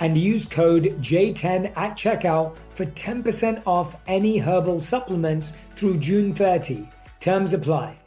and use code J10 at checkout for 10% off any herbal supplements through June 30. Terms apply.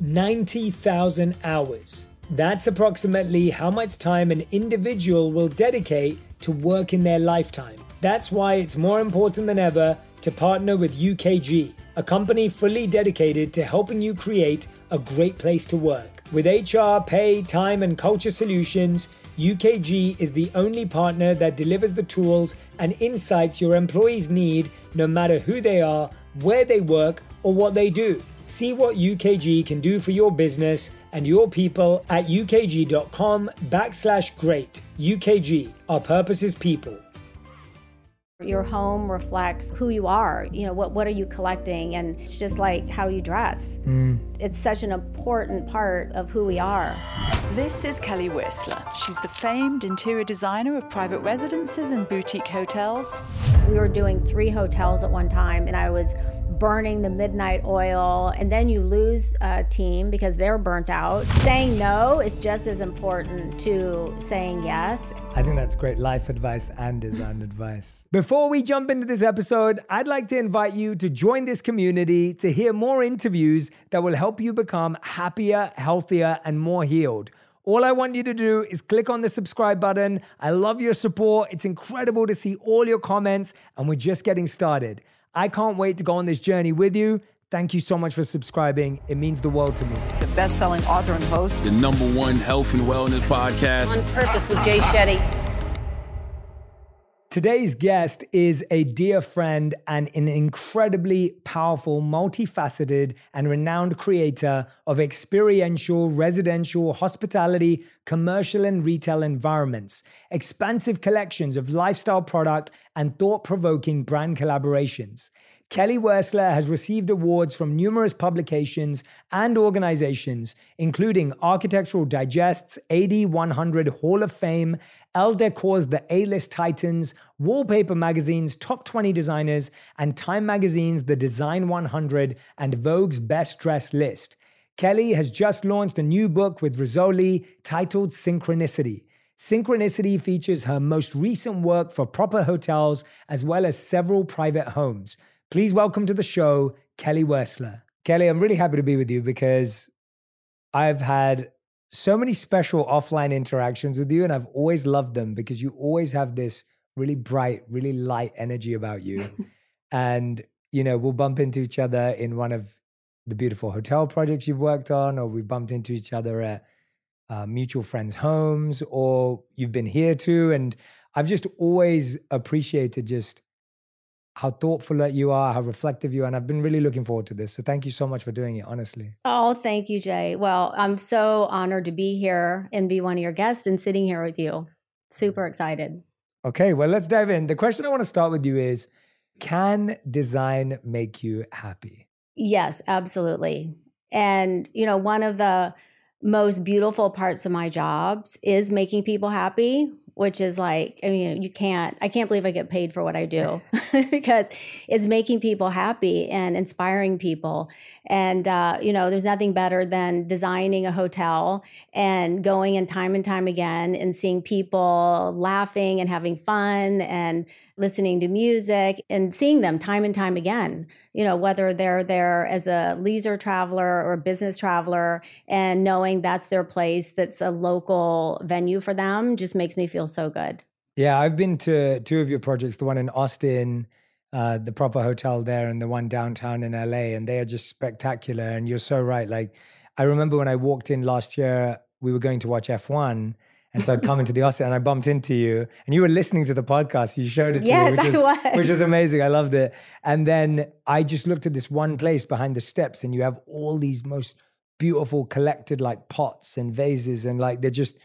90,000 hours. That's approximately how much time an individual will dedicate to work in their lifetime. That's why it's more important than ever to partner with UKG, a company fully dedicated to helping you create a great place to work. With HR, pay, time, and culture solutions, UKG is the only partner that delivers the tools and insights your employees need no matter who they are, where they work, or what they do. See what UKG can do for your business and your people at ukg.com backslash great. UKG, our purpose is people. Your home reflects who you are. You know, what, what are you collecting? And it's just like how you dress. Mm. It's such an important part of who we are. This is Kelly Wearstler. She's the famed interior designer of private residences and boutique hotels. We were doing three hotels at one time, and I was burning the midnight oil, and then you lose a team because they're burnt out. Saying no is just as important to saying yes. I think that's great life advice and design advice. Before we jump into this episode, I'd like to invite you to join this community to hear more interviews that will help you become happier, healthier, and more healed. All I want you to do is click on the subscribe button. I love your support. It's incredible to see all your comments, and we're just getting started. I can't wait to go on this journey with you. Thank you so much for subscribing. It means the world to me. The best selling author and host, the number one health and wellness podcast, On Purpose with Jay Shetty. Today's guest is a dear friend and an incredibly powerful, multifaceted, and renowned creator of experiential, residential, hospitality, commercial, and retail environments, expansive collections of lifestyle product, and thought provoking brand collaborations. Kelly Wearstler has received awards from numerous publications and organizations, including Architectural Digest's AD100 Hall of Fame, Elle Decor's The A-List Titans, Wallpaper Magazine's Top 20 Designers, and Time Magazine's The Design 100 and Vogue's Best Dressed list. Kelly has just launched a new book with Rizzoli titled Synchronicity. Synchronicity features her most recent work for proper hotels as well as several private homes. Please welcome to the show, Kelly Wearstler. Kelly, I'm really happy to be with you because I've had so many special offline interactions with you, and I've always loved them because you always have this really bright, really light energy about you. and, you know, we'll bump into each other in one of the beautiful hotel projects you've worked on, or we bumped into each other at uh, mutual friends' homes, or you've been here too. And I've just always appreciated just how thoughtful that you are, how reflective you are. And I've been really looking forward to this. So thank you so much for doing it, honestly. Oh, thank you, Jay. Well, I'm so honored to be here and be one of your guests and sitting here with you. Super mm. excited. Okay, well, let's dive in. The question I want to start with you is Can design make you happy? Yes, absolutely. And, you know, one of the most beautiful parts of my jobs is making people happy which is like, I mean, you can't, I can't believe I get paid for what I do because it's making people happy and inspiring people. And, uh, you know, there's nothing better than designing a hotel and going in time and time again and seeing people laughing and having fun and listening to music and seeing them time and time again, you know, whether they're there as a leisure traveler or a business traveler and knowing that's their place, that's a local venue for them just makes me feel so good. Yeah, I've been to two of your projects, the one in Austin, uh, the proper hotel there, and the one downtown in LA, and they are just spectacular. And you're so right. Like, I remember when I walked in last year, we were going to watch F1 and so I'd come into the Austin and I bumped into you and you were listening to the podcast. You showed it to yes, me, which I was, was. which was amazing. I loved it. And then I just looked at this one place behind the steps and you have all these most beautiful collected like pots and vases and like they're just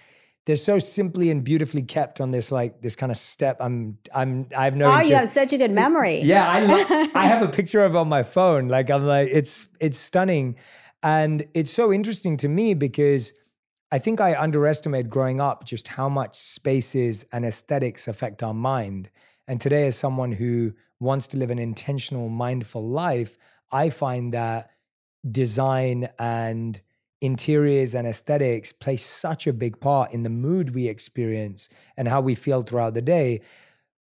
they're so simply and beautifully kept on this like this kind of step. I'm I'm I have no. Oh, inter- you have such a good memory. Yeah, I lo- I have a picture of it on my phone. Like I'm like it's it's stunning, and it's so interesting to me because I think I underestimated growing up just how much spaces and aesthetics affect our mind. And today, as someone who wants to live an intentional, mindful life, I find that design and interiors and aesthetics play such a big part in the mood we experience and how we feel throughout the day.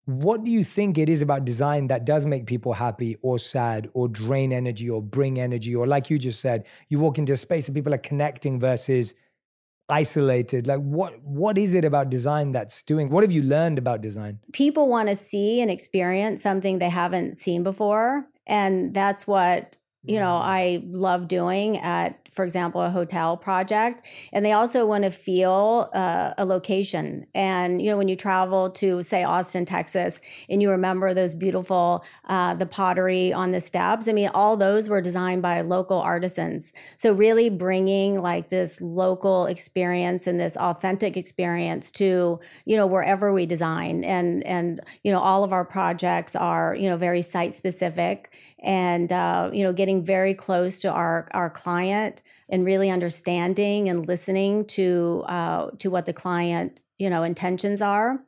What do you think it is about design that does make people happy or sad or drain energy or bring energy? Or, like you just said, you walk into a space and people are connecting versus isolated like what what is it about design that's doing what have you learned about design People want to see and experience something they haven't seen before. And that's what, you know, mm. I love doing at, for example, a hotel project. And they also want to feel uh, a location. And, you know, when you travel to, say, Austin, Texas, and you remember those beautiful, uh, the pottery on the steps, I mean, all those were designed by local artisans. So really bringing like this local experience and this authentic experience to, you know, wherever we design. And, and, you know, all of our projects are, you know, very site specific and, uh, you know, getting very close to our, our client and really understanding and listening to, uh, to what the client, you know, intentions are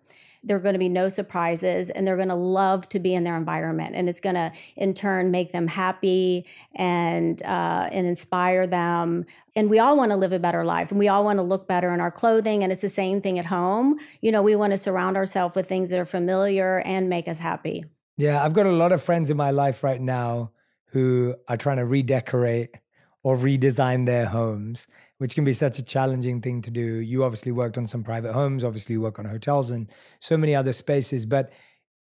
there are going to be no surprises and they're going to love to be in their environment and it's going to in turn make them happy and uh, and inspire them. And we all want to live a better life and we all want to look better in our clothing and it's the same thing at home. You know we want to surround ourselves with things that are familiar and make us happy yeah i've got a lot of friends in my life right now who are trying to redecorate or redesign their homes which can be such a challenging thing to do. You obviously worked on some private homes obviously you work on hotels and so many other spaces but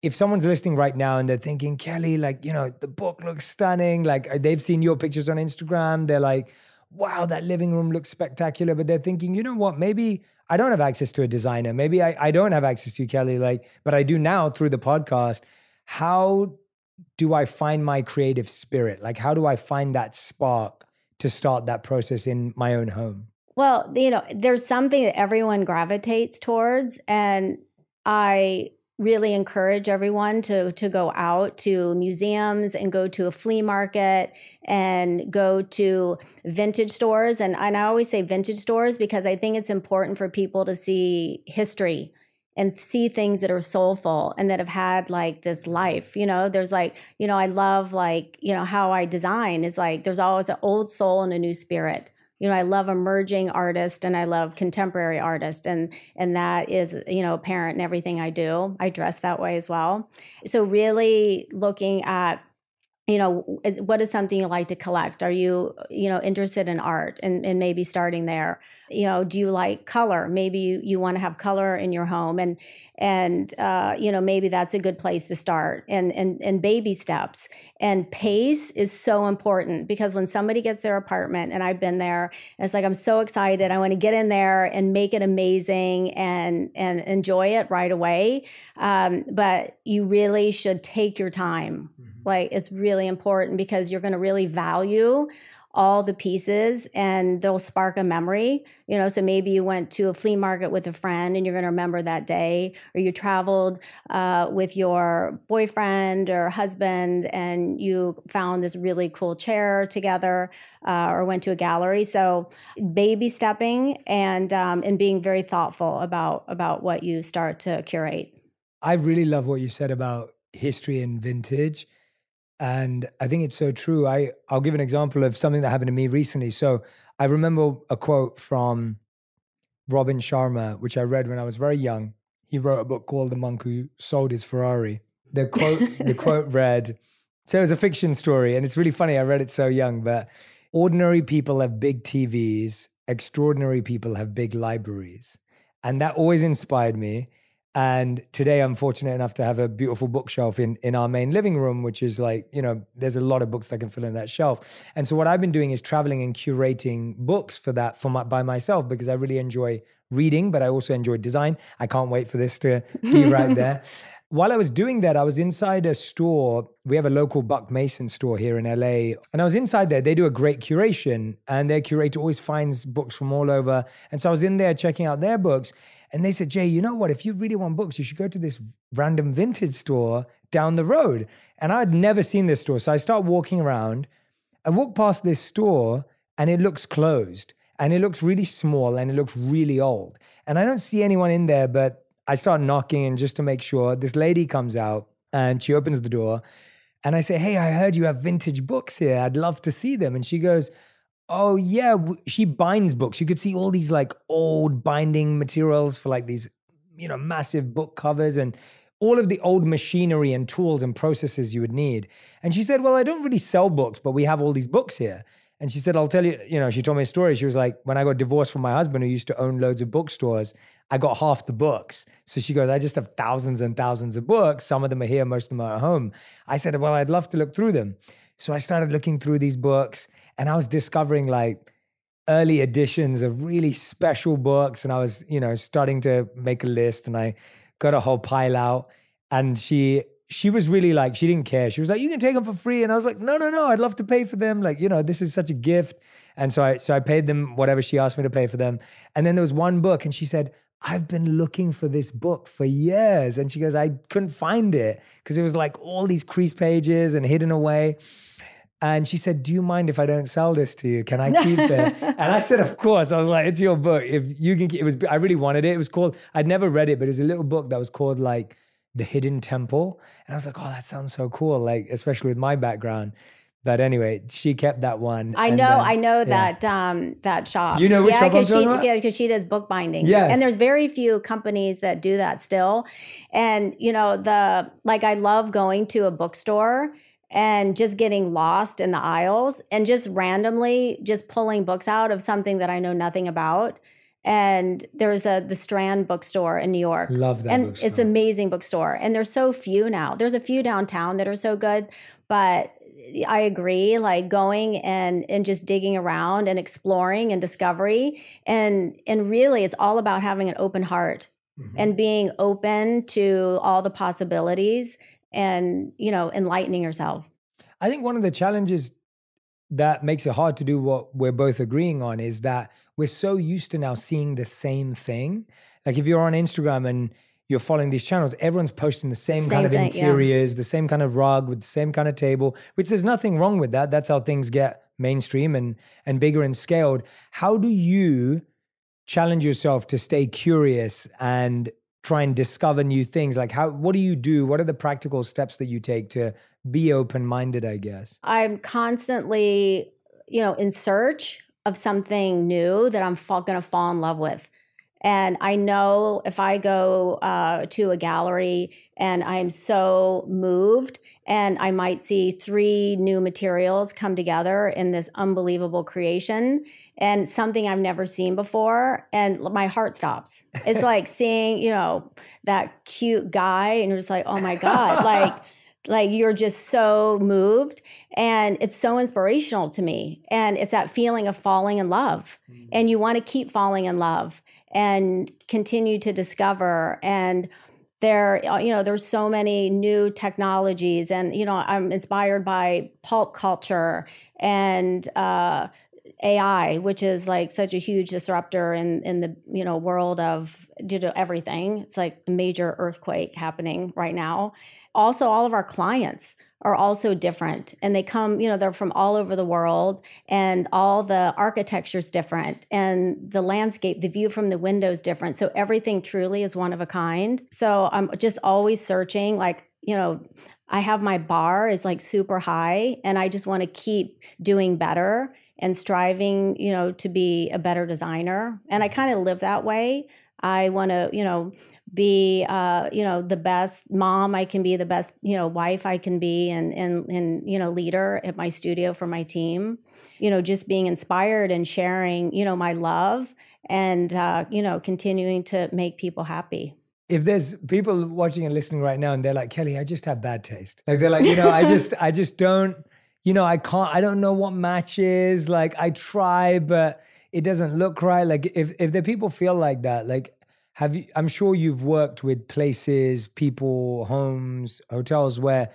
if someone's listening right now and they're thinking kelly like you know the book looks stunning like uh, they've seen your pictures on instagram they're like wow that living room looks spectacular but they're thinking you know what? Maybe i don't have access to a designer. Maybe i, I don't have access to you kelly like but i do now through the podcast how do i find my creative spirit? Like how do i find that spark to start that process in my own home? Well you know there's something that everyone gravitates towards and i really encourage everyone to to go out to museums and go to a flea market and go to vintage stores. And, and I always say vintage stores because I think it's important for people to see history and see things that are soulful and that have had like this life you know? There's like you know i love like you know how i design is like there's always an old soul and a new spirit. You know i love emerging artists and i love contemporary artists and and that is you know apparent in everything i do. I dress that way as well. So really looking at you know is, what is something you like to collect? Are you you know interested in art and, and maybe starting there? You know do you like color? Maybe you, you want to have color in your home and and uh, you know maybe that's a good place to start and and and baby steps. And pace is so important because when somebody gets their apartment and i've been there it's like i'm so excited. I want to get in there and make it amazing and and enjoy it right away. Um, but you really should take your time like it's really important because you're going to really value all the pieces and they'll spark a memory. You know, so maybe you went to a flea market with a friend and you're going to remember that day, or you traveled uh, with your boyfriend or husband and you found this really cool chair together, uh, or went to a gallery. So baby stepping and um, and being very thoughtful about about what you start to curate. I really love what you said about history and vintage and I think it's so true. I, I'll give an example of something that happened to me recently. So I remember a quote from Robin Sharma, which I read when I was very young. He wrote a book called The Monk Who Sold His Ferrari. The quote, the quote read, so it was a fiction story, and it's really funny. I read it so young, but ordinary people have big TVs, extraordinary people have big libraries. And that always inspired me. And today I'm fortunate enough to have a beautiful bookshelf in, in our main living room, which is like, you know, there's a lot of books that can fill in that shelf. And so what I've been doing is traveling and curating books for that for my, by myself because I really enjoy reading, but I also enjoy design. I can't wait for this to be right there. While I was doing that, I was inside a store. We have a local Buck Mason store here in LA. And I was inside there. They do a great curation, and their curator always finds books from all over. And so I was in there checking out their books. And they said, Jay, you know what? If you really want books, you should go to this random vintage store down the road. And I'd never seen this store. So I start walking around. I walk past this store and it looks closed and it looks really small and it looks really old. And I don't see anyone in there, but I start knocking and just to make sure. This lady comes out and she opens the door. And I say, Hey, I heard you have vintage books here. I'd love to see them. And she goes, Oh yeah, she binds books. You could see all these like old binding materials for like these, you know, massive book covers and all of the old machinery and tools and processes you would need. And she said, "Well, I don't really sell books, but we have all these books here." And she said, "I'll tell you, you know, she told me a story. She was like, when I got divorced from my husband who used to own loads of bookstores, I got half the books. So she goes, I just have thousands and thousands of books. Some of them are here, most of them are at home. I said, Well, I'd love to look through them. So I started looking through these books and I was discovering like early editions of really special books. And I was, you know, starting to make a list and I got a whole pile out. And she, she was really like, she didn't care. She was like, you can take them for free. And I was like, no, no, no, I'd love to pay for them. Like, you know, this is such a gift. And so I, so I paid them whatever she asked me to pay for them. And then there was one book and she said, I've been looking for this book for years. And she goes, I couldn't find it because it was like all these crease pages and hidden away. And she said, Do you mind if I don't sell this to you? Can I keep it? and I said, Of course. I was like, It's your book. If you can, it was, I really wanted it. It was called, I'd never read it, but it was a little book that was called like The Hidden Temple. And I was like, Oh, that sounds so cool. Like, especially with my background. But anyway, she kept that one. I know, then, I know yeah. that um, that shop. You know which yeah, shop because she, yeah, because she does bookbinding. Yes. and there's very few companies that do that still. And you know, the like, I love going to a bookstore and just getting lost in the aisles and just randomly just pulling books out of something that I know nothing about. And there's a the Strand bookstore in New York. Love that. And bookstore. it's amazing bookstore. And there's so few now. There's a few downtown that are so good, but I agree. Like going and and just digging around and exploring and discovery, and and really, it's all about having an open heart mm-hmm. and being open to all the possibilities and you know enlightening yourself. I think one of the challenges that makes it hard to do what we're both agreeing on is that we're so used to now seeing the same thing. Like if you're on instagram and you're following these channels everyone's posting the same, same kind of thing, interiors yeah. the same kind of rug with the same kind of table which there's nothing wrong with that. That's how things get mainstream and and bigger and scaled. How do you challenge yourself to stay curious and try and discover new things. Like how what do you do? What are the practical steps that you take to be open minded i guess? I'm constantly you know in search of something new that i'm fa- going to fall in love with and I know if I go uh, to a gallery and I'm so moved, and I might see three new materials come together in this unbelievable creation and something I've never seen before, and my heart stops. It's like seeing, you know, that cute guy, and you're just like, oh my God, like, like you're just so moved and it's so inspirational to me and it's that feeling of falling in love mm-hmm. and you want to keep falling in love and continue to discover and there uh, you know there's so many new technologies and you know i'm inspired by pulp culture and uh, ai which is like such a huge disruptor in in the you know world of digital everything. It's like a major earthquake happening right now. Also all of our clients are also different and they come you know they're from all over the world and all the architecture is different and the landscape the view from the window is different. So everything truly is one of a kind. So i'm just always searching like you know i have my bar is like super high and i just want to keep doing better and striving you know to be a better designer and i kind of live that way i want to you know be uh, you know the best mom I can be, the best you know wife I can be, and and and you know leader at my studio for my team. You know, just being inspired and sharing you know my love and uh, you know continuing to make people happy. If there's people watching and listening right now, and they're like, Kelly, I just have bad taste. Like they're like, you know, I just I just don't, you know, I can't, I don't know what matches. Like I try, but it doesn't look right. Like if if the people feel like that, like have you i'm sure you've worked with places people homes hotels where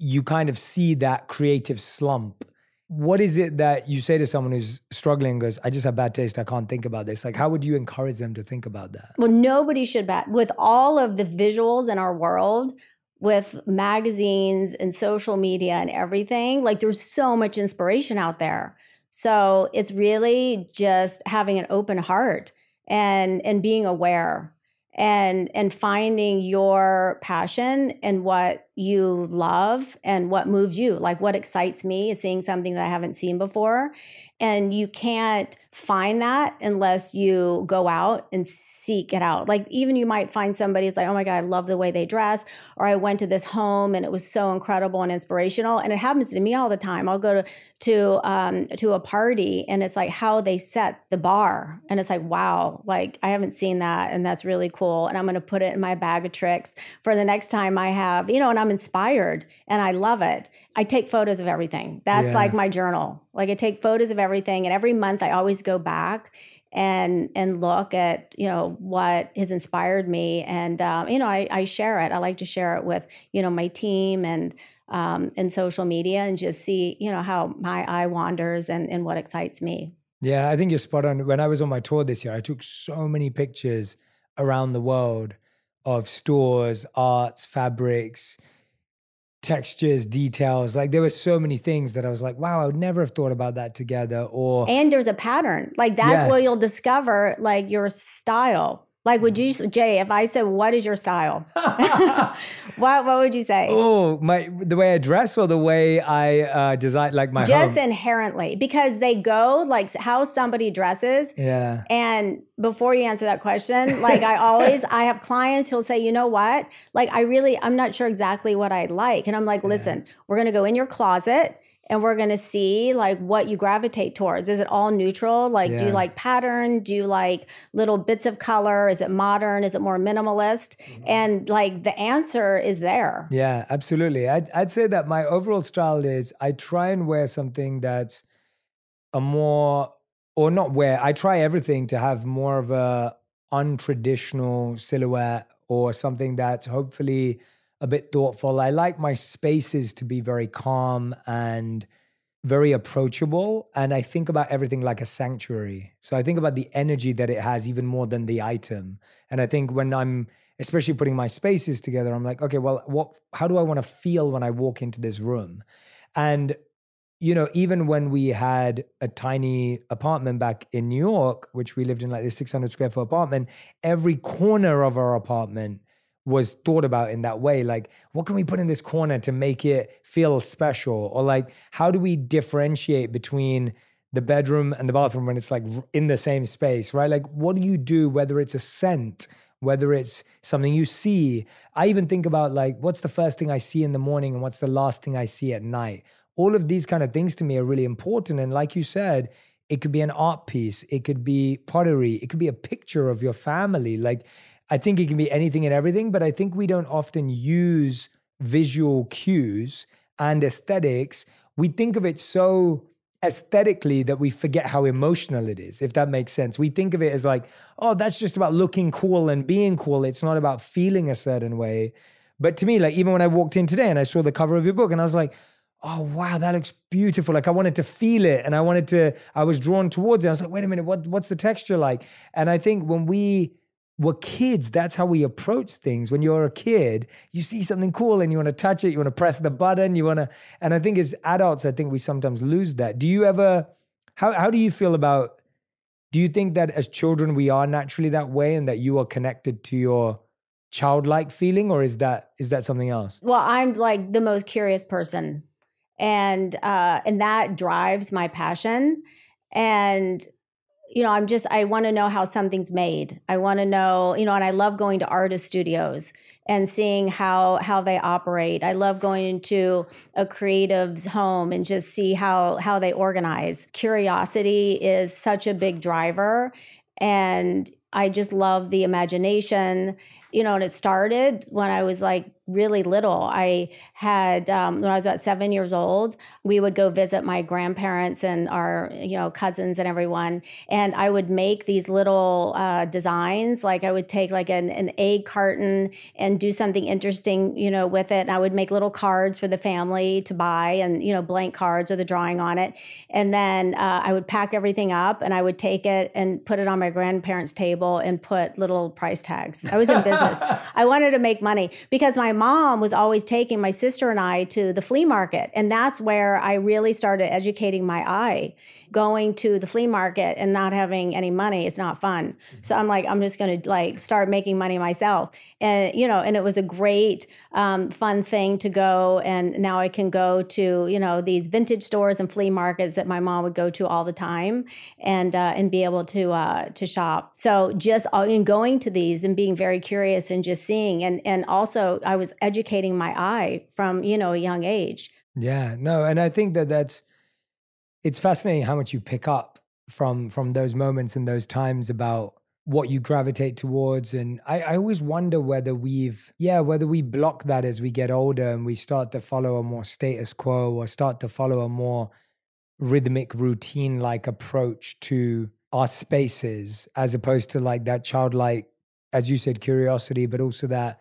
you kind of see that creative slump. What is it that you say to someone who's struggling goes i just have bad taste i can't think about this like how would you encourage them to think about that? Well nobody should bet with all of the visuals in our world with magazines and social media and everything like there's so much inspiration out there so it's really just having an open heart and and being aware and and finding your passion and what you love and what moves you. Like what excites me is seeing something that i haven't seen before. And you can't find that unless you go out and seek it out. Like even you might find somebody's like oh my god i love the way they dress. Or i went to this home and it was so incredible and inspirational. And it happens to me all the time. I'll go to to um to a party and it's like how they set the bar. And it's like wow like i haven't seen that and that's really cool. And i'm going to put it in my bag of tricks for the next time i have you know and i'm inspired and i love it I take photos of everything. That's yeah. like my journal. Like I take photos of everything, and every month I always go back and and look at you know what has inspired me, and um, you know I, I share it. I like to share it with you know my team and um, and social media, and just see you know how my eye wanders and and what excites me. Yeah, I think you're spot on. When I was on my tour this year, I took so many pictures around the world of stores, arts, fabrics textures, details. Like there were so many things that I was like, wow, I would never have thought about that together. Or and there's a pattern. Like that's yes. where you'll discover like your style. Like, would you, Jay, if I said, what is your style? what, what would you say? Oh, my, the way I dress or the way I uh, design, like my Just home? inherently, because they go like how somebody dresses. Yeah. And before you answer that question, like I always, I have clients who'll say, you know what? Like, I really, I'm not sure exactly what I like. And I'm like, listen, yeah. we're going to go in your closet and we're going to see like what you gravitate towards. Is it all neutral? Like, yeah. do you like pattern? Do you like little bits of color? Is it modern? Is it more minimalist? Mm-hmm. And like the answer is there. Yeah, absolutely. I'd, I'd say that my overall style is I try and wear something that's a more, or not wear, I try everything to have more of a untraditional silhouette or something that's hopefully a bit thoughtful. I like my spaces to be very calm and very approachable. And I think about everything like a sanctuary. So I think about the energy that it has even more than the item. And I think when I'm especially putting my spaces together, I'm like, okay, well, what how do I want to feel when I walk into this room? And you know, even when we had a tiny apartment back in New York, which we lived in like this 600 square foot apartment, every corner of our apartment was thought about in that way like what can we put in this corner to make it feel special? Or like how do we differentiate between the bedroom and the bathroom when it's like in the same space right? Like what do you do whether it's a scent whether it's something you see? I even think about like what's the first thing i see in the morning and what's the last thing i see at night? All of these kind of things to me are really important and like you said it could be an art piece it could be pottery it could be a picture of your family like I think it can be anything and everything, but I think we don't often use visual cues and aesthetics. We think of it so aesthetically that we forget how emotional it is, if that makes sense. We think of it as like, oh, that's just about looking cool and being cool. It's not about feeling a certain way. But to me, like even when I walked in today and I saw the cover of your book and I was like, oh wow, that looks beautiful. Like I wanted to feel it and I wanted to, I was drawn towards it. I was like, wait a minute, what what's the texture like? And I think when we were kids, that's how we approach things. When you're a kid, you see something cool and you want to touch it, you want to press the button, you want to, and I think as adults, I think we sometimes lose that. Do you ever, how, how do you feel about, do you think that as children we are naturally that way and that you are connected to your childlike feeling or is that, is that something else? Well, I'm like the most curious person and, uh, and that drives my passion. And you know, I'm just, I want to know how something's made. I want to know, you know, and I love going to artist studios and seeing how how they operate. I love going into a creative's home and just see how how they organize. Curiosity is such a big driver and I just love the imagination. You know, and it started when I was like really little. I had um, when I was about seven years old, we would go visit my grandparents and our you know cousins and everyone, and I would make these little uh, designs. Like I would take like an, an egg carton and do something interesting, you know, with it. And I would make little cards for the family to buy, and you know, blank cards with a drawing on it. And then uh, I would pack everything up, and I would take it and put it on my grandparents' table and put little price tags. I was in business. I wanted to make money because my mom was always taking my sister and I to the flea market. And that's where I really started educating my eye. Going to the flea market and not having any money is not fun. So I'm like, I'm just going to like start making money myself. And, you know, and it was a great, um, fun thing to go. And now I can go to, you know, these vintage stores and flea markets that my mom would go to all the time and, uh, and be able to, uh, to shop. So just uh, in going to these and being very curious and just seeing, and, and also I was educating my eye from you know a young age. Yeah no and i think that that's it's fascinating how much you pick up from from those moments and those times about what you gravitate towards and I, I always wonder whether we've yeah whether we block that as we get older and we start to follow a more status quo or start to follow a more rhythmic routine like approach to our spaces as opposed to like that childlike as you said curiosity but also that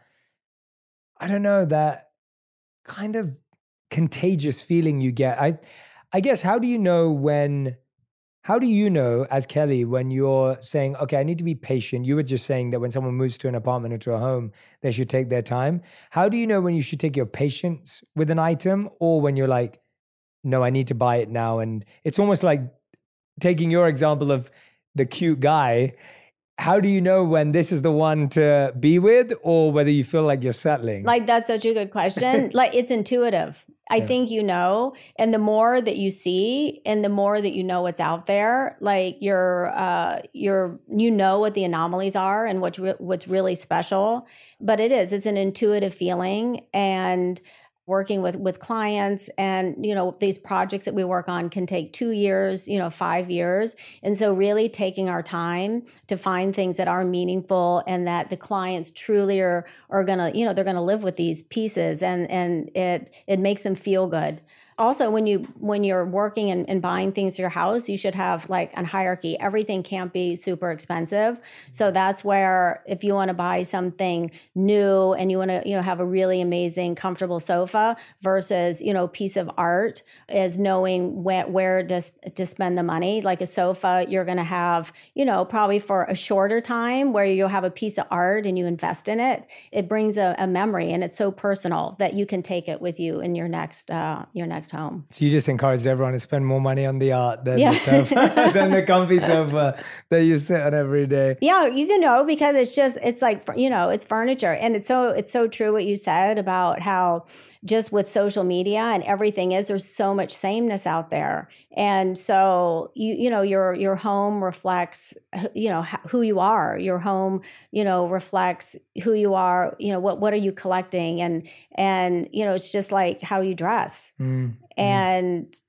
I don't know, that kind of contagious feeling you get. I I guess how do you know when how do you know as Kelly when you're saying, okay, I need to be patient? You were just saying that when someone moves to an apartment or to a home, they should take their time. How do you know when you should take your patience with an item or when you're like, no, I need to buy it now? And it's almost like taking your example of the cute guy how do you know when this is the one to be with or whether you feel like you're settling? Like that's such a good question. like it's intuitive. I yeah. think you know, and the more that you see and the more that you know what's out there, like you're uh you're you know what the anomalies are and what's re- what's really special, but it is it's an intuitive feeling and working with with clients. And you know these projects that we work on can take 2 years you know 5 years. And so really taking our time to find things that are meaningful and that the clients truly are are going to you know they're going to live with these pieces. And and it it makes them feel good also when you when you're working and, and, buying things for your house you should have like a hierarchy. Everything can't be super expensive. So that's where if you want to buy something new and you want to you know have a really amazing comfortable sofa versus you know piece of art is knowing where, where to, to spend the money. Like a sofa you're going to have you know probably for a shorter time where you'll have a piece of art and you invest in it it brings a, a memory and it's so personal that you can take it with you in your next uh, your next home. So you just encouraged everyone to spend more money on the art than yeah. the sofa, than the comfy sofa that you sit on every day. Yeah, you can know because it's just it's like you know it's furniture, and it's so it's so true what you said about how just with social media and everything is there's so much sameness out there. And so you you know your your home reflects you know who you are. Your home you know reflects who you are you know what what are you collecting? And and you know it's just like how you dress. Mm, and mm.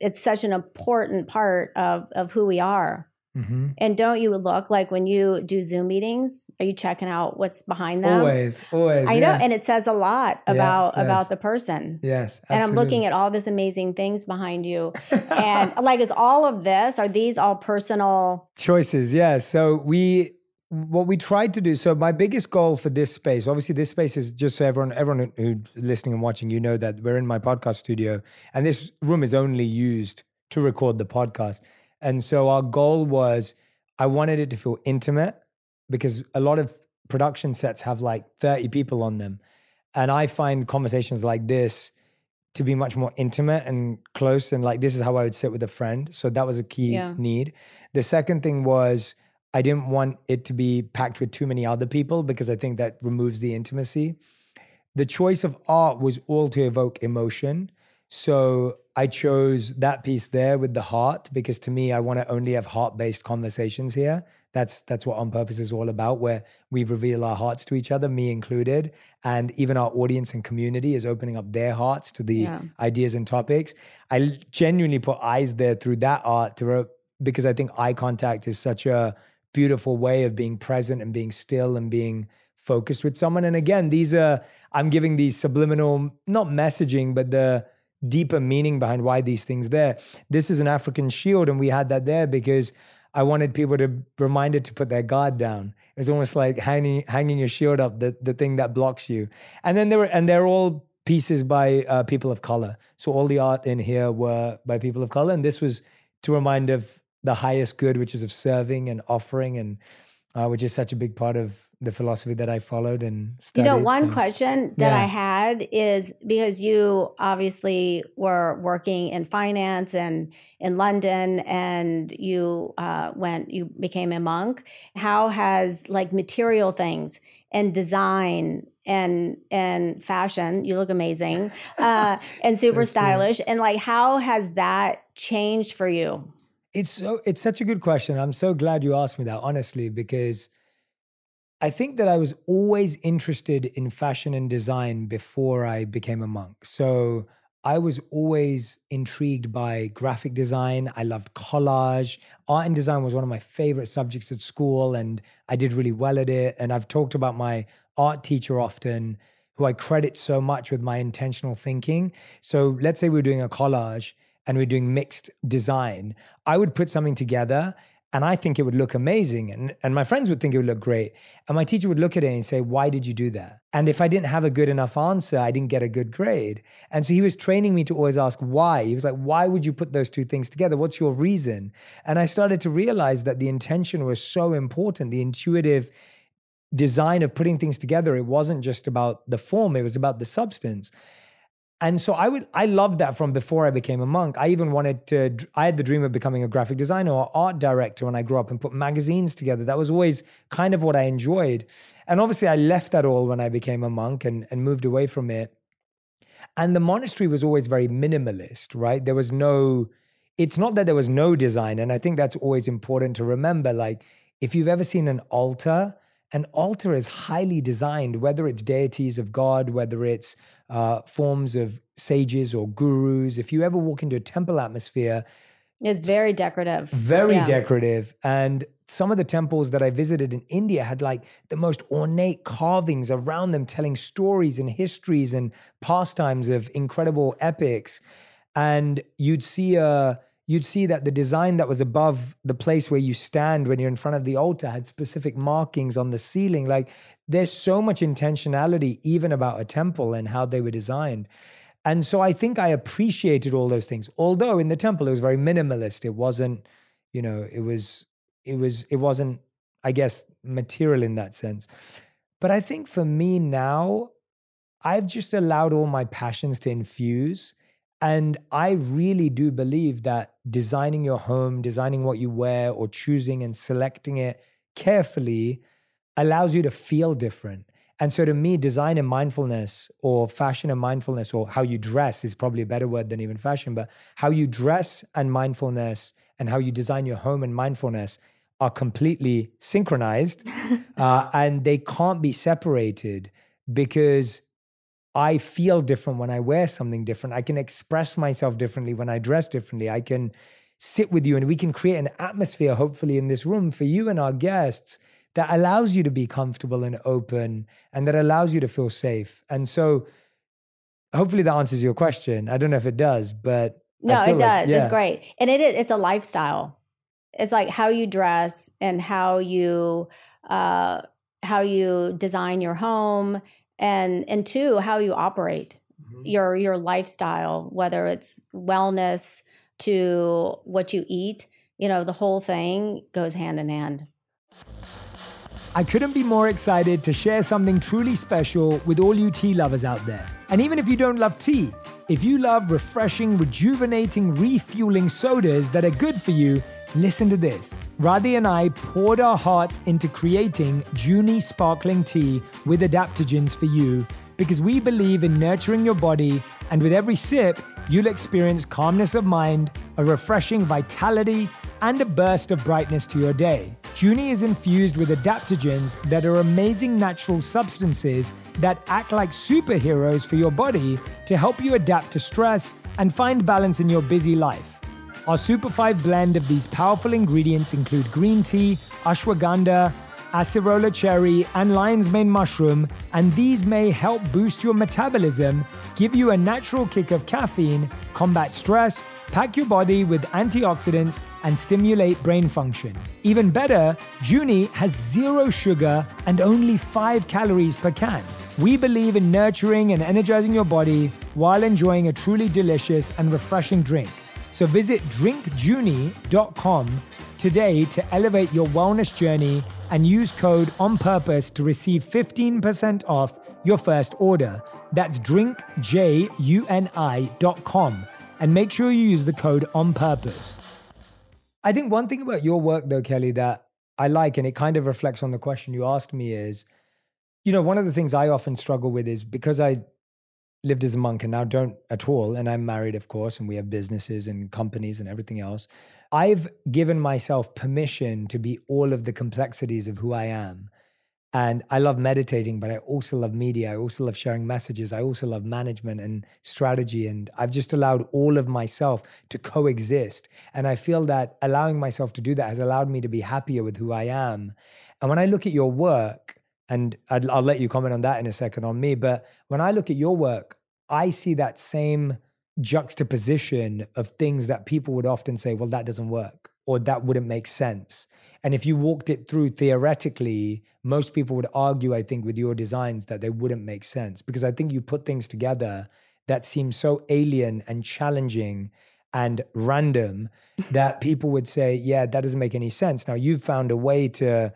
it's such an important part of of who we are Mm-hmm. And don't you look like when you do Zoom meetings? Are you checking out what's behind them? Always, always. I yeah. know, and it says a lot Yes, about yes. about the person. yes, And I'm looking at all this amazing things behind you, and like, is all of this? Are these all personal? choices yeah so we what we tried to do so my biggest goal for this space obviously this space is just so everyone everyone who's listening and watching you know that we're in my podcast studio and this room is only used to record the podcast and so our goal was i wanted it to feel intimate because a lot of production sets have like 30 people on them and i find conversations like this to be much more intimate and close and like this is how i would sit with a friend so that was a key Yeah. need the second thing was I didn't want it to be packed with too many other people because I think that removes the intimacy. The choice of art was all to evoke emotion. So I chose that piece there with the heart because to me, I want to only have heart-based conversations here. That's that's what On Purpose is all about, where we reveal our hearts to each other, me included, and even our audience and community is opening up their hearts to the Yeah. ideas and topics. I genuinely put eyes there through that art to re- because I think eye contact is such a beautiful way of being present and being still and being focused with someone. And again, these are I'm giving these subliminal, not messaging, but the deeper meaning behind why these things there. This is an African shield, and we had that there because I wanted people to reminded to put their guard down. It's almost like hanging hanging your shield up, the the thing that blocks you. And then there were and they're all pieces by uh, people of color. So all the art in here were by people of color, and this was to remind of the highest good, which is of serving and offering, and uh, which is such a big part of the philosophy that I followed and You know, one so- question that I had is because you obviously were working in finance and in London, and you uh, went, you became a monk. How has like material things and design and and fashion? You look amazing, uh, and So super sweet. stylish. And like, how has that changed for you? It's so it's such a good question. I'm so glad you asked me that, honestly, because I think that I was always interested in fashion and design before I became a monk. So I was always intrigued by graphic design. I loved collage. Art and design was one of my favorite subjects at school, and I did really well at it. And I've talked about my art teacher often, who I credit so much with my intentional thinking. So let's say we're doing a collage and we're doing mixed design. I would put something together and I think it would look amazing. And, and my friends would think it would look great. And my teacher would look at it and say, Why did you do that? And if I didn't have a good enough answer, I didn't get a good grade. And so he was training me to always ask why. He was like, Why would you put those two things together? What's your reason? And I started to realize that the intention was so important, the intuitive design of putting things together. It wasn't just about the form, it was about the substance. And so I would I loved that from before I became a monk. I even wanted to I had the dream of becoming a graphic designer or art director when I grew up and put magazines together. That was always kind of what I enjoyed. And obviously I left that all when I became a monk and, and moved away from it. And the monastery was always very minimalist, right? There was no it's not that there was no design and I think that's always important to remember like if you've ever seen an altar an altar is highly designed, whether it's deities of God, whether it's uh, forms of sages or gurus. If you ever walk into a temple atmosphere, It's very decorative. very Yeah. decorative. And some of the temples that I visited in India had like the most ornate carvings around them, telling stories and histories and pastimes of incredible epics. And you'd see a you'd see that the design that was above the place where you stand when you're in front of the altar had specific markings on the ceiling. Like there's so much intentionality even about a temple and how they were designed. And so I think I appreciated all those things. Although in the temple it was very minimalist. It wasn't, you know, it was it was it wasn't I guess material in that sense. But I think for me now I've just allowed all my passions to infuse and I really do believe that designing your home, designing what you wear, or choosing and selecting it carefully allows you to feel different. And so to me, design and mindfulness, or fashion and mindfulness, or how you dress is probably a better word than even fashion, but how you dress and mindfulness and how you design your home and mindfulness are completely synchronized uh, and they can't be separated because I feel different when I wear something different. I can express myself differently when I dress differently. I can sit with you and we can create an atmosphere, hopefully, in this room for you and our guests that allows you to be comfortable and open and that allows you to feel safe. And so, hopefully, that answers your question. I don't know if it does, but no, it like, does. yeah. It's great, and it is. It's a lifestyle. It's like how you dress and how you uh, how you design your home, and and two, how you operate Mm-hmm. your your lifestyle, whether it's wellness to what you eat. You know, the whole thing goes hand in hand. I couldn't be more excited to share something truly special with all you tea lovers out there. And even if you don't love tea, if you love refreshing, rejuvenating, refueling sodas that are good for you, listen to this. Radhi and I poured our hearts into creating Juni sparkling tea with adaptogens for you because we believe in nurturing your body, and with every sip, you'll experience calmness of mind, a refreshing vitality, and a burst of brightness to your day. Juni is infused with adaptogens that are amazing natural substances that act like superheroes for your body to help you adapt to stress and find balance in your busy life. Our Super 5 blend of these powerful ingredients include green tea, ashwagandha, acerola cherry, and lion's mane mushroom, and these may help boost your metabolism, give you a natural kick of caffeine, combat stress, pack your body with antioxidants, and stimulate brain function. Even better, Juni has zero sugar and only 5 calories per can. We believe in nurturing and energizing your body while enjoying a truly delicious and refreshing drink. So visit drinkjuni.com today to elevate your wellness journey and use code on purpose to receive 15% off your first order. That's drinkjuni.com and make sure you use the code on purpose. I think one thing about your work though, Kelly, that I like and it kind of reflects on the question you asked me is, you know, one of the things I often struggle with is because I lived as a monk and now don't at all, and I'm married, of course, and we have businesses and companies and everything else. I've given myself permission to be all of the complexities of who I am. And I love meditating, but I also love media. I also love sharing messages. I also love management and strategy. And I've just allowed all of myself to coexist. And I feel that allowing myself to do that has allowed me to be happier with who I am. And when I look at your work, and i will let you comment on that in a second on me, but when I look at your work, I see that same juxtaposition of things that people would often say, well, that doesn't work or that wouldn't make sense. And if you walked it through theoretically, most people would argue, I think, with your designs that they wouldn't make sense because I think you put things together that seem so alien and challenging and random that people would say, yeah, that doesn't make any sense. Now, you've found a way to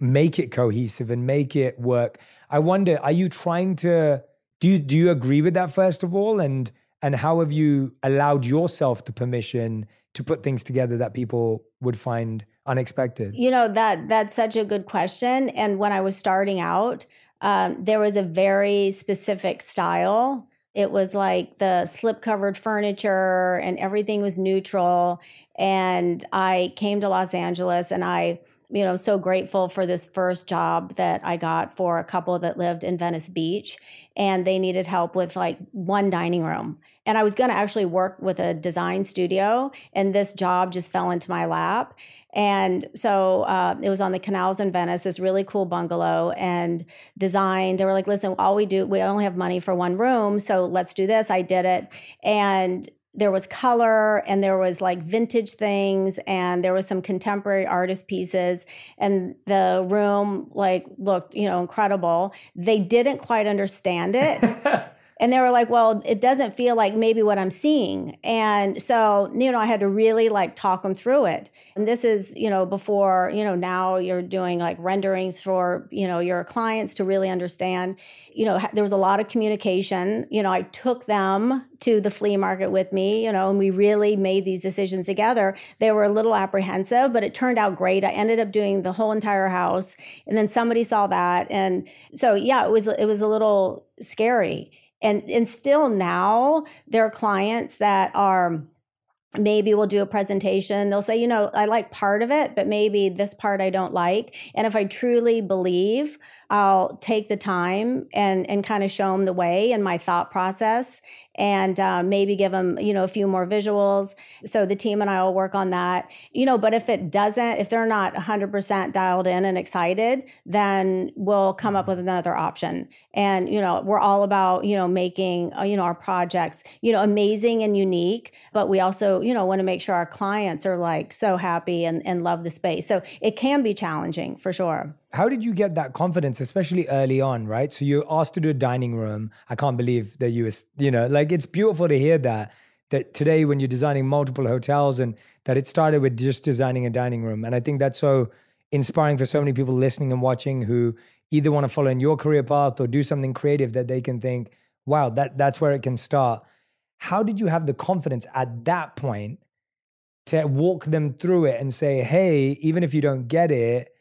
make it cohesive and make it work. I wonder, are you trying to do you, do you agree with that first of all and and how have you allowed yourself the permission to put things together that people would find unexpected? You know that that's such a good question. And when I was starting out, um, there was a very specific style. It was like the slip covered furniture and everything was neutral. And I came to Los Angeles and I you know so grateful for this first job that i got for a couple that lived in venice beach and they needed help with like one dining room. And i was going to actually work with a design studio and this job just fell into my lap. And so uh, it was on the canals in venice this really cool bungalow and design they were like listen all we do we only have money for one room so let's do this. I did it. And there was color and there was like vintage things and there was some contemporary artist pieces. And the room like looked you know incredible. They didn't quite understand it and they were like well it doesn't feel like maybe what i'm seeing. And so you know i had to really like talk them through it. And this is you know before you know now you're doing like renderings for you know your clients to really understand. You know there was a lot of communication. You know i took them to the flea market with me you know and we really made these decisions together. They were a little apprehensive but it turned out great. I ended up doing the whole entire house and then somebody saw that. And so yeah it was it was a little scary and and still now there are clients that are maybe we'll do a presentation. They'll say you know i like part of it but maybe this part i don't like. And if i truly believe i'll take the time and and kind of show them the way and my thought process and uh, maybe give them you know a few more visuals. So the team and i will work on that. You know but if it doesn't if they're not 100% dialed in and excited then we'll come up with another option. And you know we're all about you know making uh, you know our projects you know amazing and unique but we also you know want to make sure our clients are like so happy and, and love the space. So it can be challenging for sure how did you get that confidence, especially early on, right? So you're asked to do a dining room. I can't believe that you was, you know, like it's beautiful to hear that. That today, when you're designing multiple hotels, and that it started with just designing a dining room, and I think that's so inspiring for so many people listening and watching who either want to follow in your career path or do something creative that they can think, wow, that that's where it can start. How did you have the confidence at that point to walk them through it and say, hey, even if you don't get it,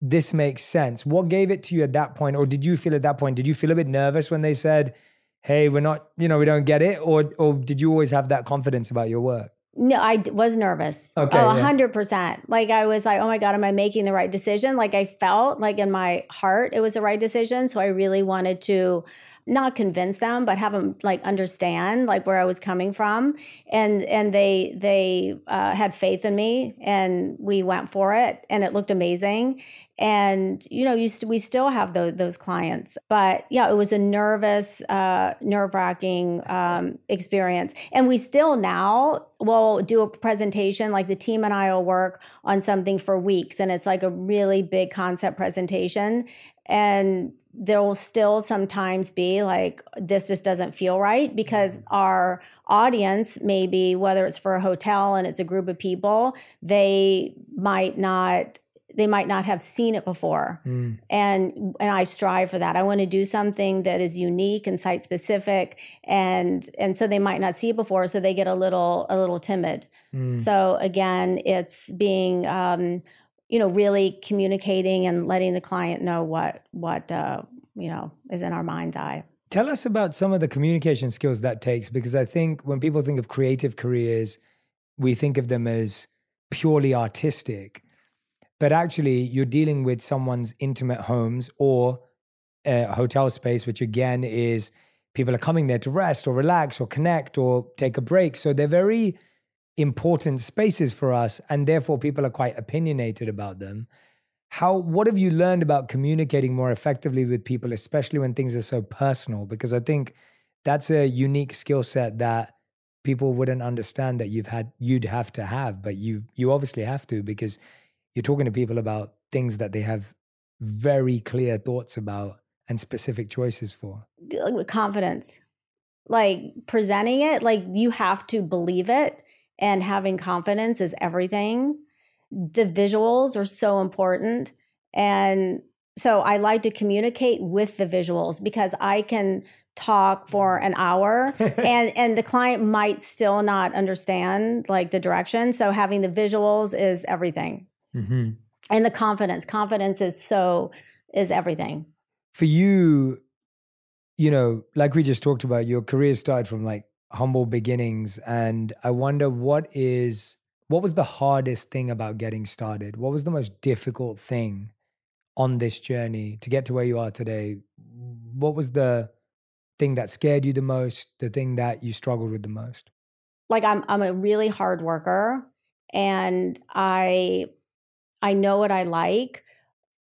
this makes sense. What gave it to you at that point? Or did you feel at that point, did you feel a bit nervous when they said, hey, we're not, you know, we don't get it? Or, or did you always have that confidence about your work? No, I was nervous. Okay. Oh, yeah. 100%. Like I was like, oh my God, am I making the right decision? Like I felt like in my heart it was the right decision. So I really wanted to not convince them but have them like understand like where i was coming from. And and they they uh, had faith in me and we went for it and it looked amazing. And you know you st- we still have those those clients. But yeah it was a nervous uh, nerve-wracking um, experience. And we still now will do a presentation like the team and i will work on something for weeks and it's like a really big concept presentation. And there will still sometimes be like this just doesn't feel right because mm-hmm. our audience maybe whether it's for a hotel and it's a group of people they might not they might not have seen it before mm. and and i strive for that i want to do something that is unique and site specific and and so they might not see it before so they get a little a little timid mm. so again it's being um, you know really communicating and letting the client know what what uh, you know is in our mind's eye. Tell us about some of the communication skills that takes because i think when people think of creative careers we think of them as purely artistic. But actually you're dealing with someone's intimate homes or a hotel space which again is people are coming there to rest or relax or connect or take a break. So they're very important spaces for us and therefore people are quite opinionated about them. How what have you learned about communicating more effectively with people especially when things are so personal? Because i think that's a unique skill set that people wouldn't understand that you've had you'd have to have but you you obviously have to because you're talking to people about things that they have very clear thoughts about and specific choices for. With confidence. Like presenting it like you have to believe it and having confidence is everything. The visuals are so important. And so I like to communicate with the visuals because I can talk for an hour and and the client might still not understand like the direction so having the visuals is everything mm-hmm. and the confidence confidence is so is everything for you you know like we just talked about your career started from like humble beginnings and I wonder what is what was the hardest thing about getting started? What was the most difficult thing on this journey to get to where you are today? What was the thing that scared you the most, the thing that you struggled with the most? Like I'm I'm a really hard worker and I I know what I like.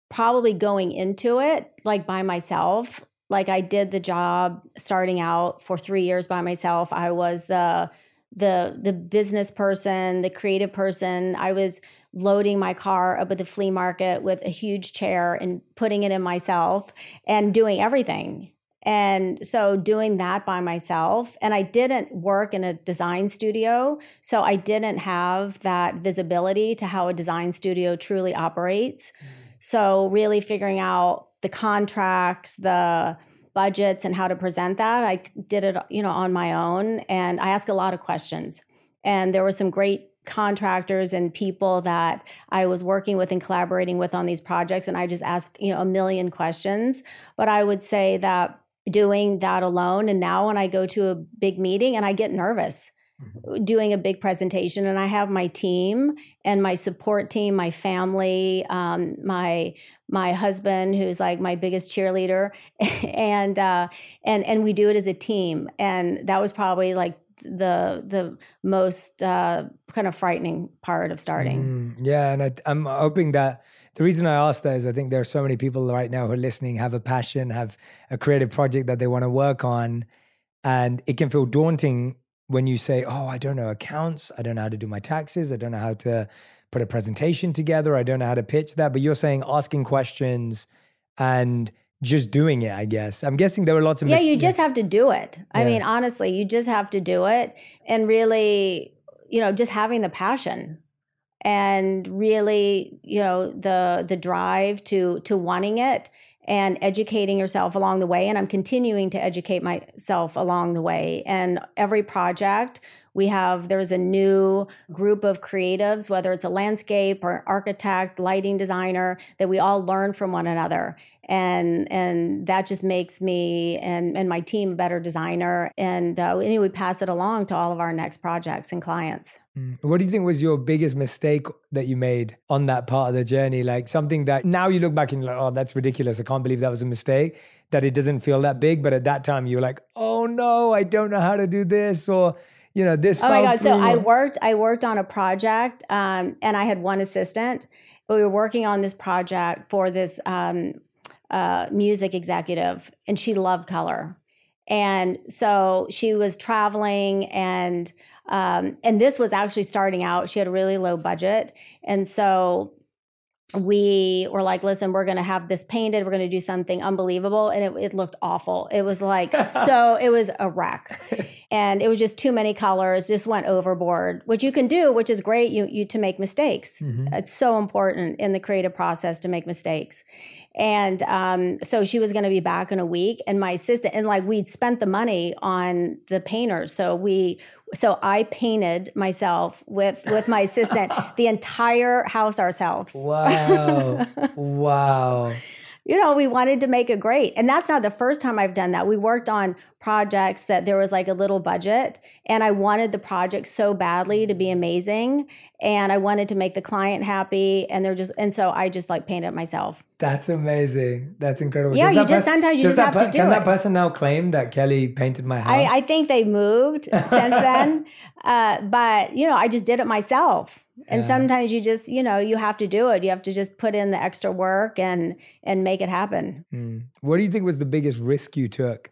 Probably going into it like by myself, like I did the job starting out for 3 years by myself. I was the the the business person, the creative person. I was loading my car up at the flea market with a huge chair and putting it in myself and doing everything. And so doing that by myself and I didn't work in a design studio, so I didn't have that visibility to how a design studio truly operates. Mm. So really figuring out the contracts, the budgets and how to present that. I did it, you know, on my own and I asked a lot of questions. And there were some great contractors and people that I was working with and collaborating with on these projects and I just asked, you know, a million questions. But I would say that doing that alone and now when I go to a big meeting and I get nervous doing a big presentation and i have my team and my support team my family um, my my husband who's like my biggest cheerleader and uh, and and we do it as a team and that was probably like the the most uh, kind of frightening part of starting. Mm, yeah, and I, I'm hoping that the reason I asked that is I think there are so many people right now who are listening, have a passion, have a creative project that they want to work on, and it can feel daunting when you say, "Oh, I don't know accounts, I don't know how to do my taxes, I don't know how to put a presentation together, I don't know how to pitch that." But you're saying asking questions and just doing it, I guess. I'm guessing there were lots of Yeah, mis- you just have to do it. I mean, honestly, you just have to do it and really, you know, just having the passion and really, you know, the the drive to to wanting it and educating yourself along the way and I'm continuing to educate myself along the way. And every project we have there's a new group of creatives whether it's a landscape or architect lighting designer that we all learn from one another. And and that just makes me and and my team a better designer. And uh, anyway we pass it along to all of our next projects and clients. Mm. what do you think was your biggest mistake that you made on that part of the journey? Like something that now you look back and like oh that's ridiculous. I can't believe that was a mistake that it doesn't feel that big but at that time you're like oh no i don't know how to do this or you know this. Oh my god! So I worked. I worked on a project, um, and I had one assistant. But we were working on this project for this um, uh, music executive, and she loved color, and so she was traveling and. Um, and this was actually starting out. She had a really low budget, and so we were like, listen, we're going to have this painted. We're going to do something unbelievable. And it, it looked awful. It was like, so it was a wreck. And it was just too many colors, just went overboard, which you can do, which is great you, you to make mistakes. Mm-hmm. It's so important in the creative process to make mistakes. And um, so she was going to be back in a week. And my assistant, and like we'd spent the money on the painters. So we, so I painted myself with with my assistant the entire house ourselves. Wow. wow you know, we wanted to make it great. And that's not the first time I've done that. We worked on projects that there was like a little budget, and I wanted the project so badly to be amazing. And I wanted to make the client happy. And they're just, and so I just like painted myself. That's amazing. That's incredible. Yeah, does you just sometimes you just have per- to do Can it. that person now claim that Kelly painted my house? I, I think they moved since then. Uh, but, you know, I just did it myself and yeah. sometimes you just you know you have to do it you have to just put in the extra work and and make it happen mm. what do you think was the biggest risk you took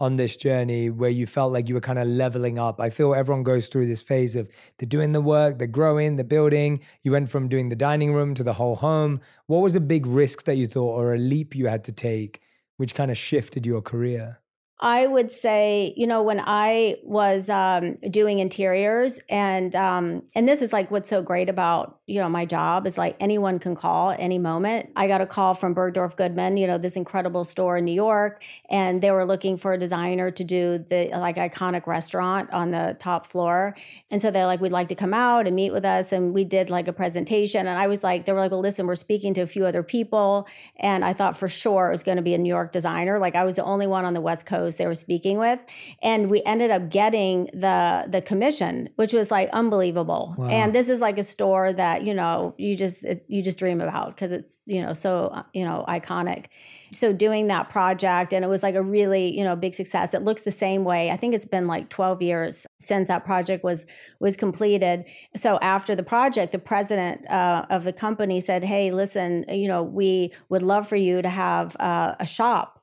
on this journey where you felt like you were kind of leveling up. I feel everyone goes through this phase of they're doing the work they're growing they're building. You went from doing the dining room to the whole home. What was a big risk that you thought or a leap you had to take which kind of shifted your career I would say, you know, when I was um, doing interiors, and um, and this is like what's so great about you know my job is like anyone can call any moment. I got a call from Bergdorf Goodman, you know, this incredible store in New York, and they were looking for a designer to do the like iconic restaurant on the top floor, and so they're like, we'd like to come out and meet with us, and we did like a presentation, and I was like, they were like, well, listen, we're speaking to a few other people, and I thought for sure it was going to be a New York designer. Like I was the only one on the West Coast they were speaking with and we ended up getting the the commission which was like unbelievable. Wow. and this is like a store that you know you just it, you just dream about because it's you know so you know iconic. So doing that project and it was like a really you know big success. It looks the same way. I think it's been like 12 years since that project was was completed. So after the project the president uh, of the company said hey listen you know we would love for you to have uh, a shop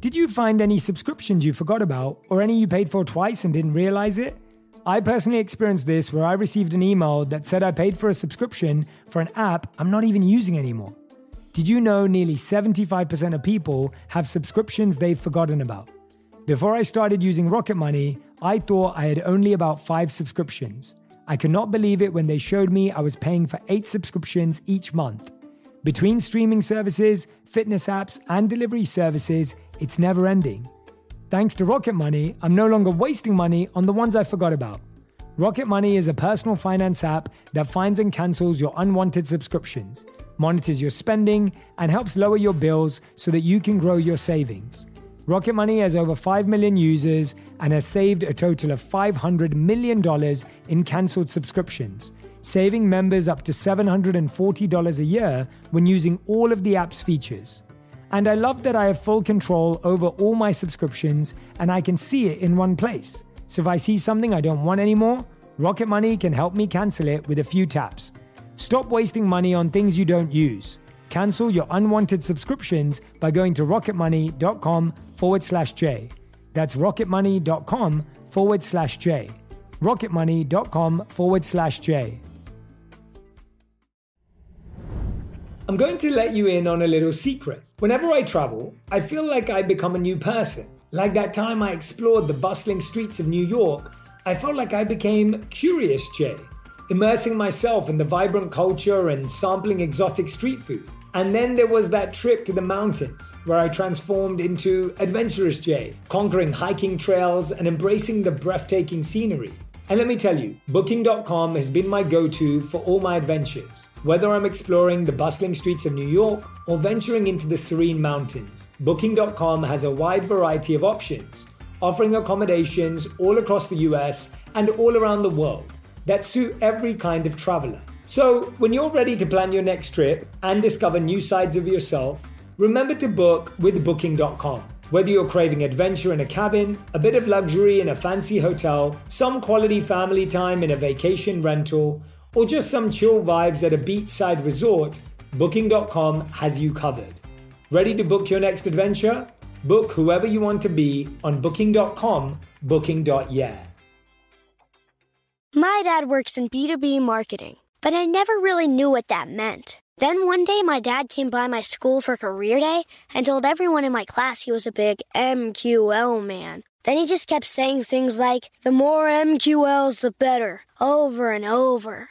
did you find any subscriptions you forgot about, or any you paid for twice and didn't realize it? I personally experienced this where I received an email that said I paid for a subscription for an app I'm not even using anymore. Did you know nearly 75% of people have subscriptions they've forgotten about? Before I started using Rocket Money, I thought I had only about five subscriptions. I could not believe it when they showed me I was paying for eight subscriptions each month. Between streaming services, fitness apps, and delivery services, it's never ending. Thanks to Rocket Money, I'm no longer wasting money on the ones I forgot about. Rocket Money is a personal finance app that finds and cancels your unwanted subscriptions, monitors your spending, and helps lower your bills so that you can grow your savings. Rocket Money has over 5 million users and has saved a total of $500 million in cancelled subscriptions, saving members up to $740 a year when using all of the app's features. And I love that I have full control over all my subscriptions and I can see it in one place. So if I see something I don't want anymore, Rocket Money can help me cancel it with a few taps. Stop wasting money on things you don't use. Cancel your unwanted subscriptions by going to rocketmoney.com forward slash J. That's rocketmoney.com forward slash J. rocketmoney.com forward slash J. I'm going to let you in on a little secret. Whenever I travel, I feel like I become a new person. Like that time I explored the bustling streets of New York, I felt like I became Curious Jay, immersing myself in the vibrant culture and sampling exotic street food. And then there was that trip to the mountains where I transformed into Adventurous Jay, conquering hiking trails and embracing the breathtaking scenery. And let me tell you, Booking.com has been my go to for all my adventures. Whether I'm exploring the bustling streets of New York or venturing into the serene mountains, Booking.com has a wide variety of options, offering accommodations all across the US and all around the world that suit every kind of traveler. So, when you're ready to plan your next trip and discover new sides of yourself, remember to book with Booking.com. Whether you're craving adventure in a cabin, a bit of luxury in a fancy hotel, some quality family time in a vacation rental, or just some chill vibes at a beachside resort, Booking.com has you covered. Ready to book your next adventure? Book whoever you want to be on Booking.com, Booking.yeah. My dad works in B2B marketing, but I never really knew what that meant. Then one day, my dad came by my school for career day and told everyone in my class he was a big MQL man. Then he just kept saying things like, the more MQLs, the better, over and over.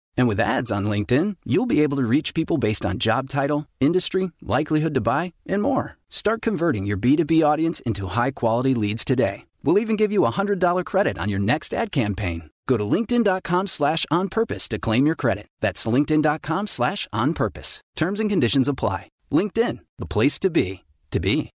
And with ads on LinkedIn, you'll be able to reach people based on job title, industry, likelihood to buy, and more. Start converting your B2B audience into high quality leads today. We'll even give you a $100 credit on your next ad campaign. Go to linkedin.com slash on purpose to claim your credit. That's linkedin.com slash on purpose. Terms and conditions apply. LinkedIn, the place to be, to be.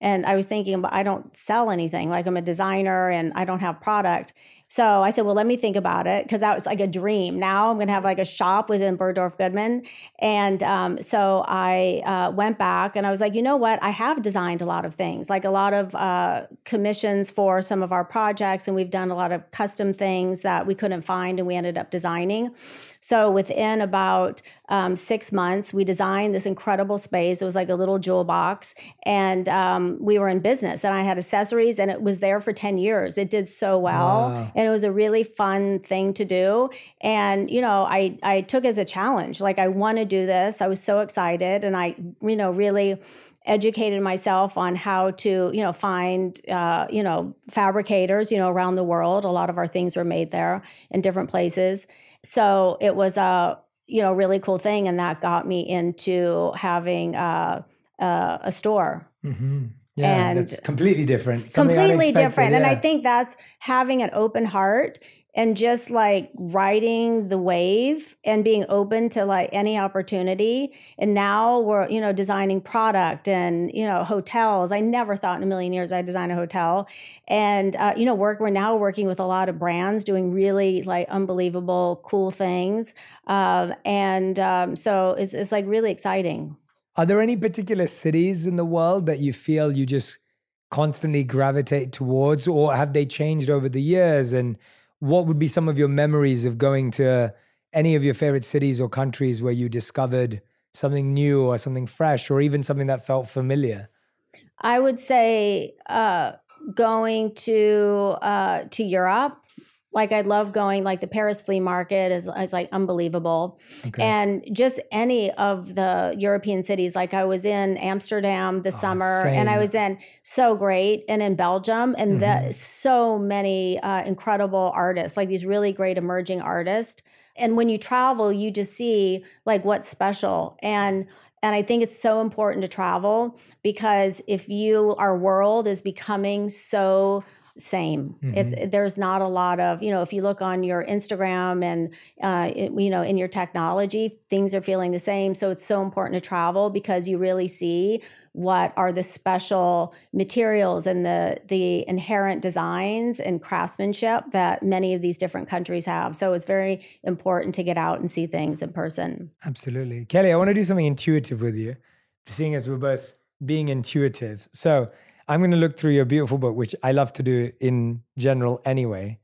And I was thinking, but I don't sell anything. Like I'm a designer and I don't have product. So I said, well, let me think about it because that was like a dream. Now I'm going to have like a shop within Bergdorf Goodman. And um, so I uh, went back and I was like, you know what? I have designed a lot of things, like a lot of uh, commissions for some of our projects. And we've done a lot of custom things that we couldn't find and we ended up designing. So within about um, six months, we designed this incredible space. It was like a little jewel box. And um, we were in business and I had accessories and it was there for 10 years. It did so well. Wow and it was a really fun thing to do. And you know i i took as a challenge. Like i want to do this. I was so excited and i you know really educated myself on how to you know find uh, you know fabricators you know around the world. A lot of our things were made there in different places. So it was a you know really cool thing and that got me into having uh, uh, a store. Mm-hmm. Yeah, and that's completely different. completely different. Yeah. And I think that's having an open heart and just like riding the wave and being open to like any opportunity. And now we're, you know, designing product and, you know, hotels. I never thought in a million years I'd design a hotel. And, uh, you know, work, we're now working with a lot of brands doing really like unbelievable, cool things. Um, and um, so it's, it's like really exciting. Are there any particular cities in the world that you feel you just constantly gravitate towards, or have they changed over the years? And what would be some of your memories of going to any of your favorite cities or countries where you discovered something new or something fresh, or even something that felt familiar? I would say uh, going to uh, to Europe Like I love going like the Paris flea market is, is like unbelievable. Okay. And just any of the European cities, like I was in Amsterdam this summer and I was in so great and in Belgium and Mhm. the, so many uh, incredible artists, like these really great emerging artists. And when you travel, you just see like what's special. And and I think it's so important to travel because if you our world is becoming so same. It, it- there's not a lot of you know if you look on your instagram and uh, it- you know in your technology things are feeling the same. So it's so important to travel because you really see what are the special materials and the the inherent designs and craftsmanship that many of these different countries have. So it's very important to get out and see things in person. Absolutely. Kelly, I want to do something intuitive with you, seeing as we're both being intuitive. So I'm going to look through your beautiful book, which I love to do in general anyway.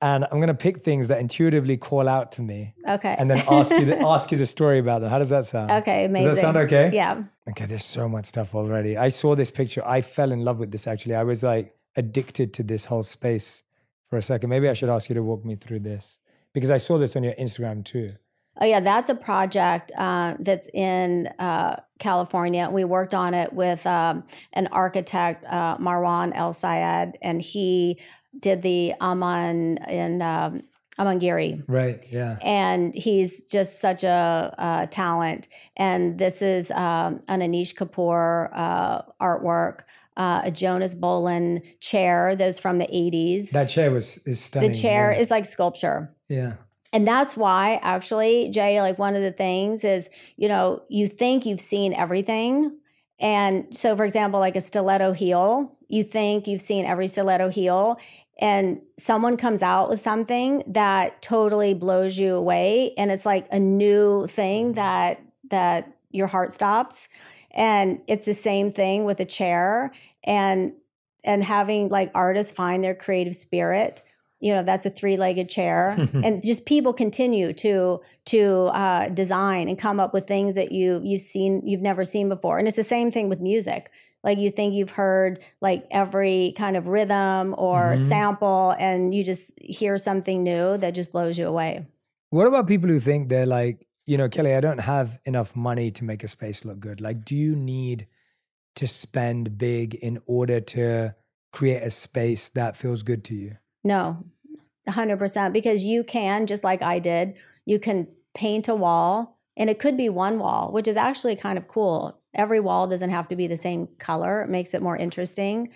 And I'm going to pick things that intuitively call out to me okay and then ask you the, ask you the story about them. How does that sound? okay amazing Does that sound okay? yeah Okay, there's so much stuff already. I saw this picture. I fell in love with this actually. I was like addicted to this whole space for a second. Maybe I should ask you to walk me through this because I saw this on your Instagram too. Oh yeah, that's a project uh, that's in uh, California. We worked on it with um, an architect, uh, Marwan Al-Sayed, and he did the Aman in um, Amangiri. Right. Yeah. And he's just such a, uh talent. And this is um, an Anish Kapoor uh, artwork, uh, a Jonas Bohlin chair that is from the 80s. That chair was is stunning. the chair yeah. is like sculpture yeah. And that's why actually jay like one of the things is you know you think you've seen everything. And so for example like a stiletto heel you think you've seen every stiletto heel and someone comes out with something that totally blows you away and it's like a new thing mm-hmm. that that your heart stops. And it's the same thing with a chair and and having like artists find their creative spirit you know that's a three-legged chair and just people continue to to uh, design and come up with things that you you've seen you've never seen before and it's the same thing with music like you think you've heard like every kind of rhythm or Mhm. sample and you just hear something new that just blows you away What about people who think they're like, you know, Kelly, I don't have enough money to make a space look good. Like, do you need to spend big in order to create a space that feels good to you? No, 100%. Because you can, just like I did, you can paint a wall and it could be one wall, which is actually kind of cool. Every wall doesn't have to be the same color, it makes it more interesting.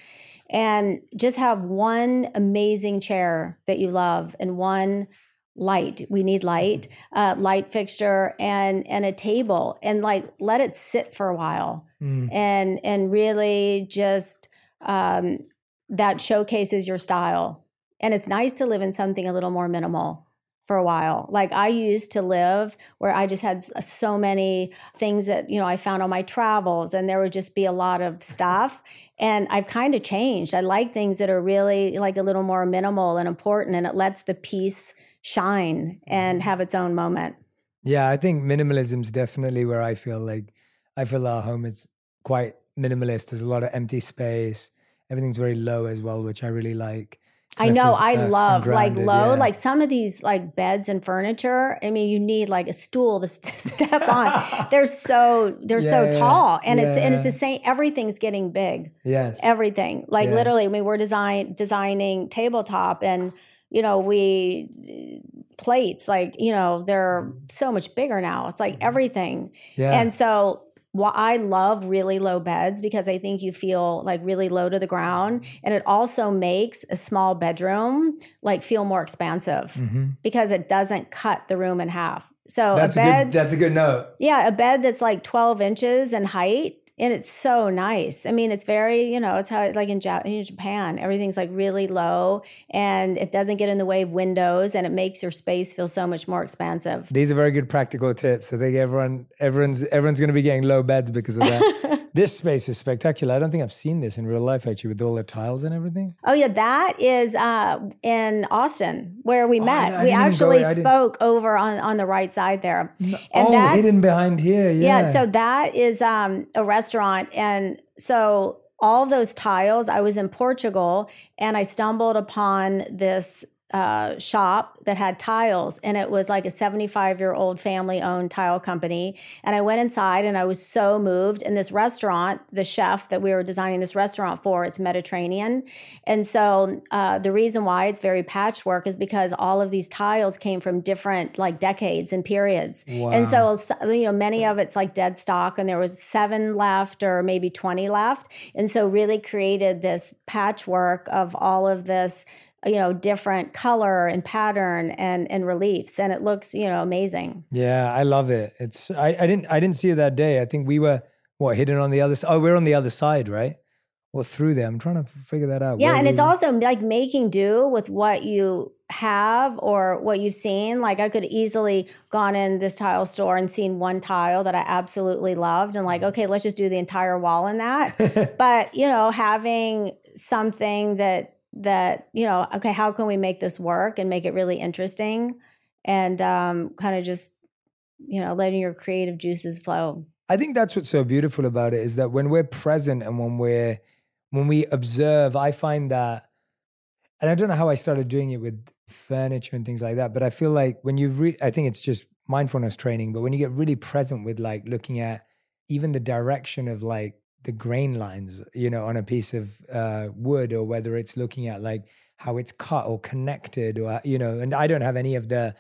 And just have one amazing chair that you love and one light we need light uh, light fixture and and a table and like let it sit for a while Mm. and and really just um, that showcases your style. And it's nice to live in something a little more minimal for a while. Like I used to live where I just had uh, so many things that you know I found on my travels, and there would just be a lot of stuff. And I've kind of changed. I like things that are really like a little more minimal and important, and it lets the piece shine and mm-hmm. have its own moment. Yeah, I think minimalism is definitely where I feel like I feel our home is quite minimalist. There's a lot of empty space. Everything's very low as well, which I really like. I know. I love like low, yeah. like some of these like beds and furniture. I mean, you need like a stool to st- step on. They're so they're Yeah, so yeah, tall, and it's and it's the same. Everything's getting big. yes. Everything, like Yeah. literally, we were design designing tabletop, and you know we plates like you know they're so much bigger now. It's like everything. Yeah. And so why I love really low beds because I think you feel like really low to the ground. And it also makes a small bedroom like feel more expansive Mhm. because it doesn't cut the room in half. So That's a a bed, good. That's a good note. yeah, a bed that's like 12 inches in height. And it's so nice. I mean, it's very, you know, it's how like in, ja- in Japan, everything's like really low and it doesn't get in the way of windows and it makes your space feel so much more expansive. These are very good practical tips. I think everyone, everyone's, everyone's going to be getting low beds because of that. this space is spectacular. I don't think I've seen this in real life actually, with all the tiles and everything. Oh yeah, that is uh, in Austin where we Oh, met. know, I we didn't even go- actually spoke over on on the right side there. And oh, hidden behind here. Yeah. Yeah, so that is um, a restaurant, and so all those tiles. I was in Portugal, and I stumbled upon this uh, shop that had tiles, and it was like a 75 year old family owned tile company. And I went inside and I was so moved. And this restaurant, the chef that we were designing this restaurant for, it's Mediterranean. And so uh, the reason why it's very patchwork is because all of these tiles came from different like decades and periods. And so, you know, many of it's like dead stock, and there was seven left or maybe 20 left. And so, really created this patchwork of all of this you know different color and pattern and and reliefs and it looks you know amazing Yeah, I love it. It's I, I didn't I didn't see it that day. I think we were what hidden on the other side. Oh, we're on the other side, right? Or through there. I'm trying to figure that out. yeah Where and it's were- also like making do with what you have or what you've seen like i could easily gone in this tile store and seen one tile that i absolutely loved and Mm-hmm. like okay let's just do the entire wall in that but you know having something that that you know okay how can we make this work and make it really interesting? And um, kind of just you know letting your creative juices flow. I think that's what's so beautiful about it is that when we're present and when we're when we observe, I find that and I don't know how I started doing it with furniture and things like that, but I feel like when you re- I think it's just mindfulness training, but when you get really present with like looking at even the direction of like the grain lines, you know, on a piece of uh, wood or whether it's looking at like how it's cut or connected or you know, and I don't have any of the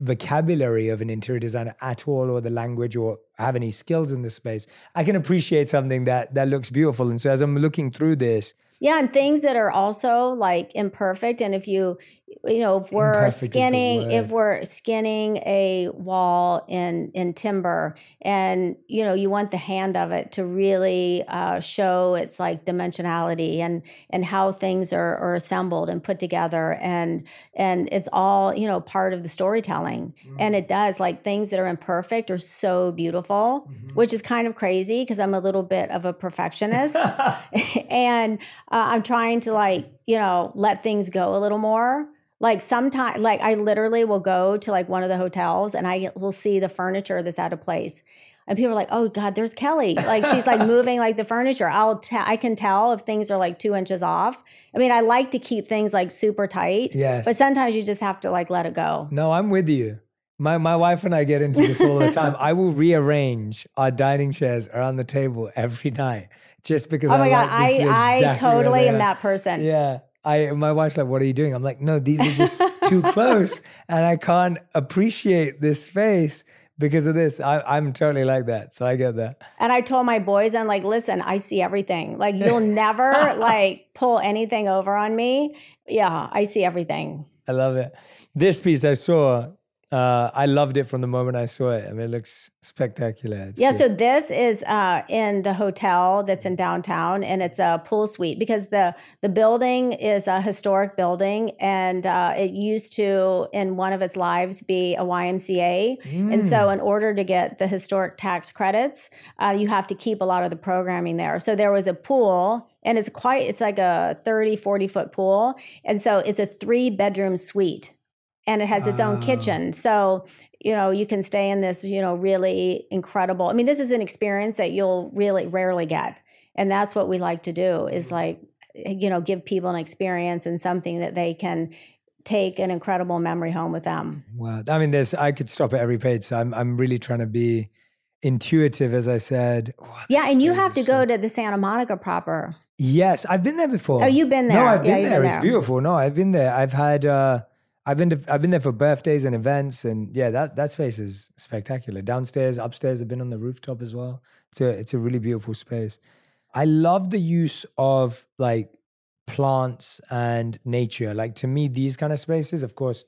vocabulary of an interior designer at all or the language or have any skills in this space. I can appreciate something that that looks beautiful. And so as i'm looking through this yeah and things that are also like imperfect and if you you know if we're Imperfect skinning if we're skinning a wall in in timber and you know you want the hand of it to really uh, show its like dimensionality and and how things are, are assembled and put together and and it's all you know part of the storytelling. And it does like things that are imperfect are so beautiful which is kind of crazy because i'm a little bit of a perfectionist and uh, i'm trying to like you know let things go a little more like sometimes like i literally will go to like one of the hotels and i will see the furniture that's out of place. And people are like oh god there's kelly. Like she's like moving like the furniture. I'll tell i can tell if things are like two inches off. I mean i like to keep things like super tight Yes. but sometimes you just have to like let it go. No i'm with you. My my wife and i get into this all the time. I will rearrange our dining chairs around the table every night just because oh I my god like i i exactly where totally am that person. Yeah. I my wife's like, what are you doing? I'm like, no, these are just too close. And I can't appreciate this space because of this. I, I'm totally like that. So I get that. And I told my boys, I'm like, listen, I see everything. Like, you'll never like pull anything over on me. Yeah, I see everything. I love it. This piece I saw, uh, I loved it from the moment I saw it. I mean, it looks spectacular. It's Yeah, so this is uh, in the hotel that's in downtown, and it's a pool suite because the the building is a historic building, and uh, it used to, in one of its lives, be a YMCA. And Mm. so, in order to get the historic tax credits, uh, you have to keep a lot of the programming there. So there was a pool, and it's quite it's like a 30, 40 foot pool, and so it's a three bedroom suite, and it has its own ah. kitchen. So you know you can stay in this you know really incredible i mean this is an experience that you'll really rarely get and that's what we like to do is mm-hmm. like eh, you know give people an experience and something that they can take an incredible memory home with them wow. I mean, there's I could stop at every page. So I'm I'm really trying to be intuitive, as I said. Oh, yeah and you have to go to the santa monica proper Yes, I've been there before. Oh, you've been there. No. I've been you've there. been It's there. beautiful. No, I've been there. I've had uh I've been to, I've been there for birthdays and events and yeah, that that space is spectacular. Downstairs, upstairs, I've been on the rooftop as well. It's a it's a really beautiful space. I love the use of like plants and nature. Like to me these kind of spaces, of course,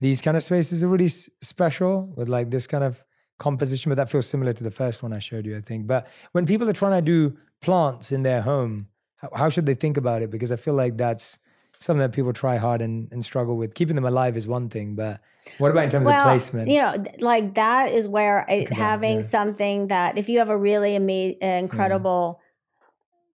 these kind of spaces are really s- special with like this kind of composition, but that feels similar to the first one I showed you, I think. But when people are trying to do plants in their home, how, how should they think about it? Because I feel like that's something that people try hard and, and struggle with. Keeping them alive is one thing, but what about in terms of placement? You know, like that is where it, having yeah. something that if you have a really ama- uh, incredible,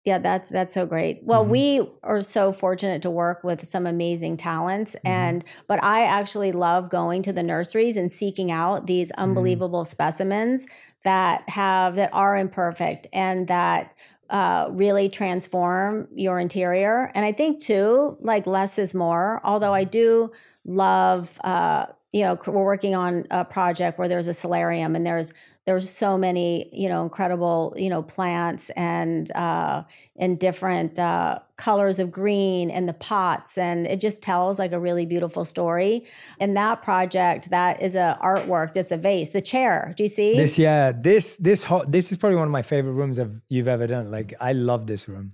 yeah. that's that's so great. Well, Mhm. we are so fortunate to work with some amazing talents, Mm-hmm. and but I actually love going to the nurseries and seeking out these Mm-hmm. unbelievable specimens that have that are imperfect and that. Uh, really transform your interior. And I think too, like less is more. Although I do love, uh, you know, we're working on a project where there's a solarium and there's there's so many you know incredible you know plants and uh in different uh colors of green and the pots and it just tells like a really beautiful story. And that project that is a artwork that's a vase the chair. Do you see? This yeah this this ho- this is probably one of my favorite rooms of you've ever done. Like i love this room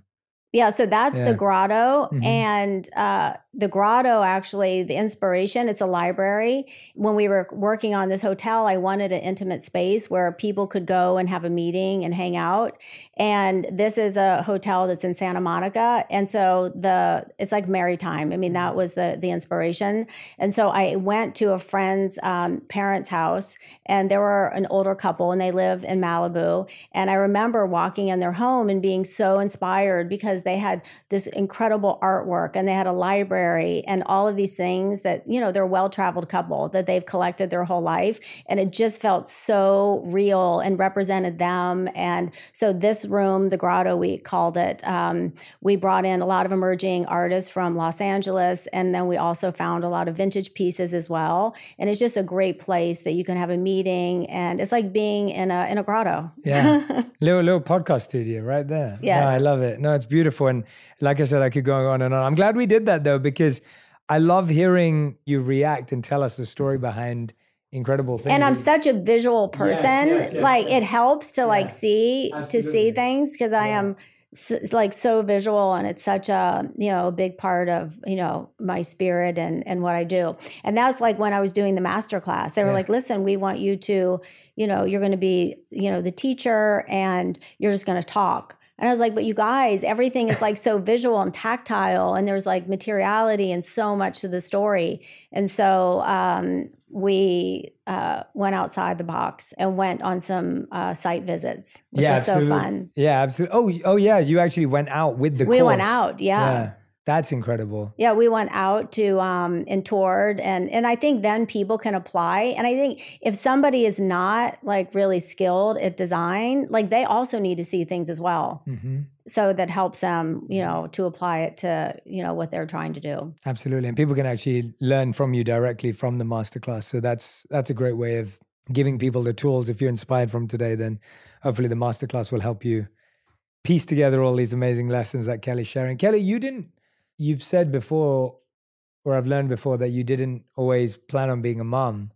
yeah, so that's Yeah. the grotto. Mhm. And uh, the grotto, actually, the inspiration, it's a library. When we were working on this hotel, I wanted an intimate space where people could go and have a meeting and hang out. And this is a hotel that's in Santa Monica. And so the it's like maritime. I mean, that was the the inspiration. And so I went to a friend's um, parents' house, and there were an older couple, and they live in Malibu. And I remember walking in their home and being so inspired because they had this incredible artwork and they had a library and all of these things that, you know, they're a well traveled couple that they've collected their whole life. And it just felt so real and represented them. And so this room, the grotto, we called it, um, we brought in a lot of emerging artists from Los Angeles. And then we also found a lot of vintage pieces as well. And it's just a great place that you can have a meeting. And it's like being in a, in a grotto. Yeah. little little podcast studio right there. Yeah. No, I love it. No, it's beautiful. And like I said, I could go on and on. I'm glad we did that though, because I love hearing you react and tell us the story behind incredible things. and I'm such a visual person. yes, yes, like yes. it helps to Yeah, like see to see things because I am s- like so visual and it's such a you know a big part of you know my spirit and and what I do. And that's like when I was doing the master class. They were Yeah. like, "Listen, we want you to, you know, you're going to be, you know, the teacher and you're just going to talk." And I was like, but you guys, everything is like so visual and tactile, and there's like materiality and so much to the story. And so um, we uh, went outside the box and went on some uh, site visits, which yeah, was so fun. Yeah, absolutely. Oh, oh yeah, you actually went out with the We went course. out, yeah. That's incredible. Yeah, we went out to um, and toured, and and I think then people can apply. And I think if somebody is not like really skilled at design, like they also need to see things as well. hmm So that helps them, you know, to apply it to you know what they're trying to do. Absolutely. And people can actually learn from you directly from the masterclass. So that's that's a great way of giving people the tools. If you're inspired from today, then hopefully the masterclass will help you piece together all these amazing lessons that Kelly's sharing. Kelly, you didn't you've said before or I've learned before that you didn't always plan on being a mom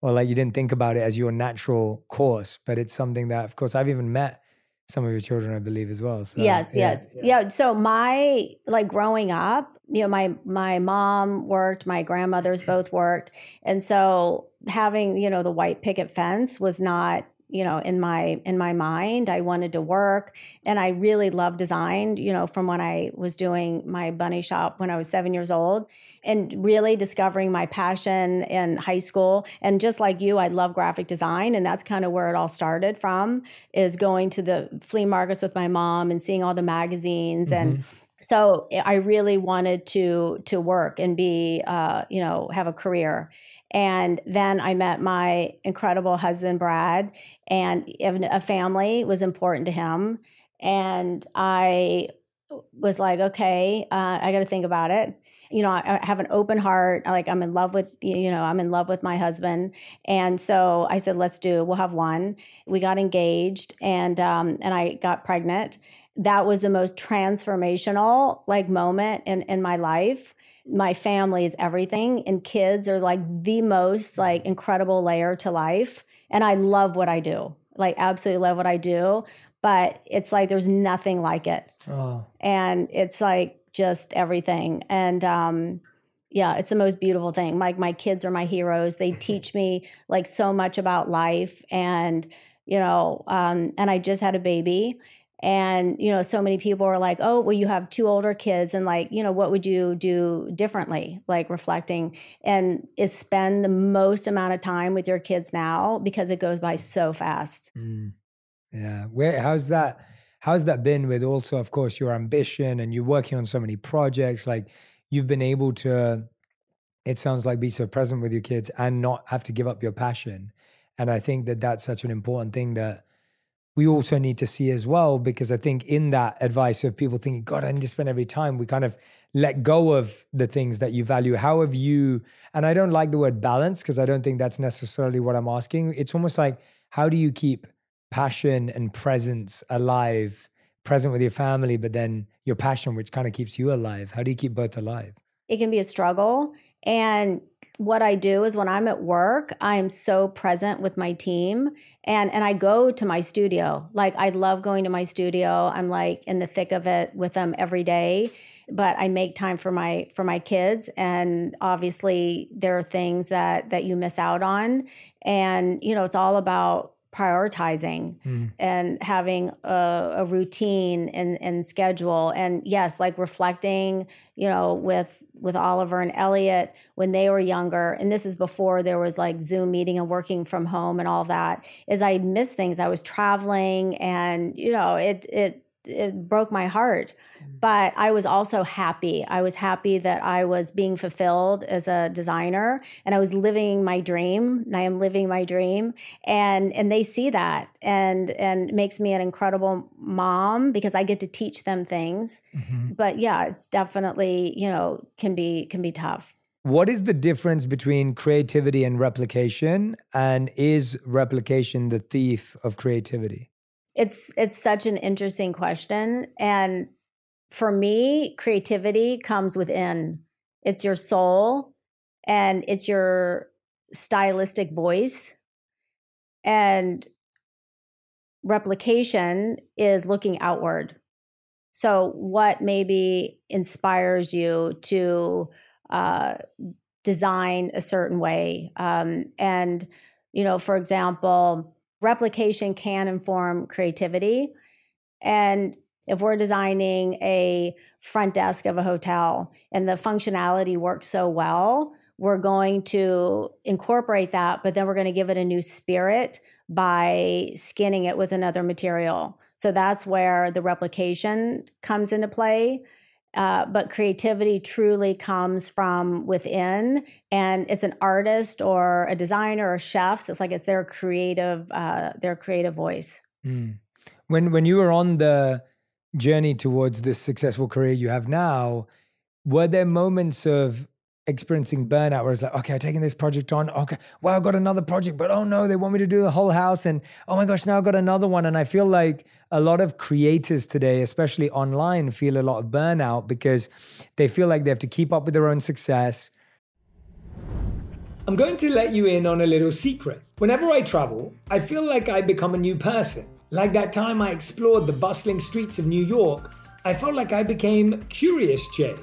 or like you didn't think about it as your natural course, but it's something that of course I've even met some of your children, I believe, as well. So, yes, yeah, yes, yeah. So my like growing up, you know, my my mom worked, my grandmothers both worked, and so having you know the white picket fence was not you know in my in my mind i wanted to work and i really loved design you know from when i was doing my bunny shop when i was seven years old and really discovering my passion in high school. And just like you i love graphic design and that's kind of where it all started from is going to the flea markets with my mom and seeing all the magazines and mm-hmm. So I really wanted to to work and be, uh, you know, have a career. And then I met my incredible husband Brad, and a family was important to him. And I was like, okay, uh, I got to think about it. You know, I, I have an open heart. I Like I'm in love with, you know, I'm in love with my husband, and so I said, let's do. We'll have one. We got engaged, and um, and I got pregnant that was the most transformational like moment in in my life. My family is everything and kids are like the most like incredible layer to life and i love what i do. Like absolutely love what i do but it's like there's nothing like it. Oh, and it's like just everything. And um yeah it's the most beautiful thing. Like my kids are my heroes. They teach me like so much about life and you know um and i just had a baby and you know so many people are like oh well you have two older kids and like you know what would you do differently like reflecting and is spend the most amount of time with your kids now because it goes by so fast Mm. Yeah. Where how's that how's that been with also of course your ambition and you're working on so many projects like you've been able to it sounds like be so present with your kids and not have to give up your passion. And I think that that's such an important thing that we also need to see as well, because I think in that advice of people thinking, God, I need to spend every time, we kind of let go of the things that you value. How have you, and I don't like the word balance because I don't think that's necessarily what I'm asking. It's almost like, how do you keep passion and presence alive, present with your family, but then your passion, which kind of keeps you alive? How do you keep both alive? It can be a struggle. And what I do is when I'm at work, I'm so present with my team and and I go to my studio. Like I love going to my studio. I'm like in the thick of it with them every day, but I make time for my for my kids and obviously there are things that that you miss out on and you know it's all about prioritizing mm. and having a, a, routine and, and schedule and yes like reflecting you know with with oliver and elliot when they were younger and this is before there was like zoom meeting and working from home and all that is i missed things i was traveling and you know it it it broke my heart mm. but i was also happy. I was happy that i was being fulfilled as a designer and i was living my dream and i am living my dream and and they see that and and makes me an incredible mom because i get to teach them things. Mm-hmm. but yeah it's definitely you know can be can be tough. What is the difference between creativity and replication? And is replication the thief of creativity it's it's such an interesting question and for me creativity comes within. It's your soul and it's your stylistic voice and replication is looking outward. So, what maybe inspires you to uh, design a certain way? Um, and, you know, for example, replication can inform creativity. And if we're designing a front desk of a hotel and the functionality works so well, we're going to incorporate that, but then we're going to give it a new spirit by skinning it with another material. So that's where the replication comes into play. Uh, but creativity truly comes from within. And it's an artist or a designer or chefs. It's like it's their creative uh, their creative voice. Mm. when when you were on the journey towards this successful career you have now were there moments of experiencing burnout where it's like, okay, I've taken this project on. Okay, well, I've got another project, but oh no, they want me to do the whole house. And oh my gosh, now I've got another one. And I feel like a lot of creators today, especially online, feel a lot of burnout because they feel like they have to keep up with their own success. I'm going to let you in on a little secret. Whenever I travel, I feel like I become a new person. Like that time I explored the bustling streets of New York, I felt like I became Curious Jay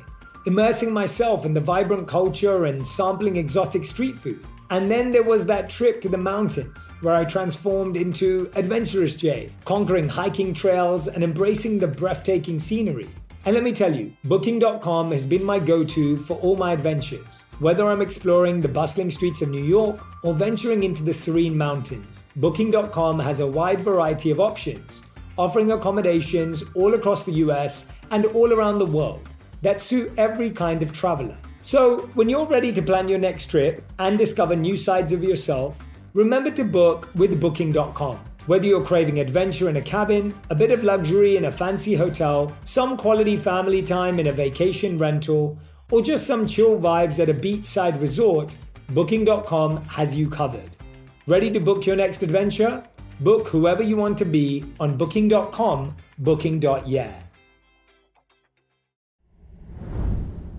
immersing myself in the vibrant culture and sampling exotic street food. And then there was that trip to the mountains where I transformed into Adventurous Jay, conquering hiking trails and embracing the breathtaking scenery. And let me tell you, Booking.com has been my go to for all my adventures. Whether I'm exploring the bustling streets of New York or venturing into the serene mountains, Booking.com has a wide variety of options, offering accommodations all across the US and all around the world that suit every kind of traveler. So, when you're ready to plan your next trip and discover new sides of yourself, remember to book with Booking.com. Whether you're craving adventure in a cabin, a bit of luxury in a fancy hotel, some quality family time in a vacation rental, or just some chill vibes at a beachside resort, Booking.com has you covered. Ready to book your next adventure? Book whoever you want to be on Booking.com, Booking.yeah.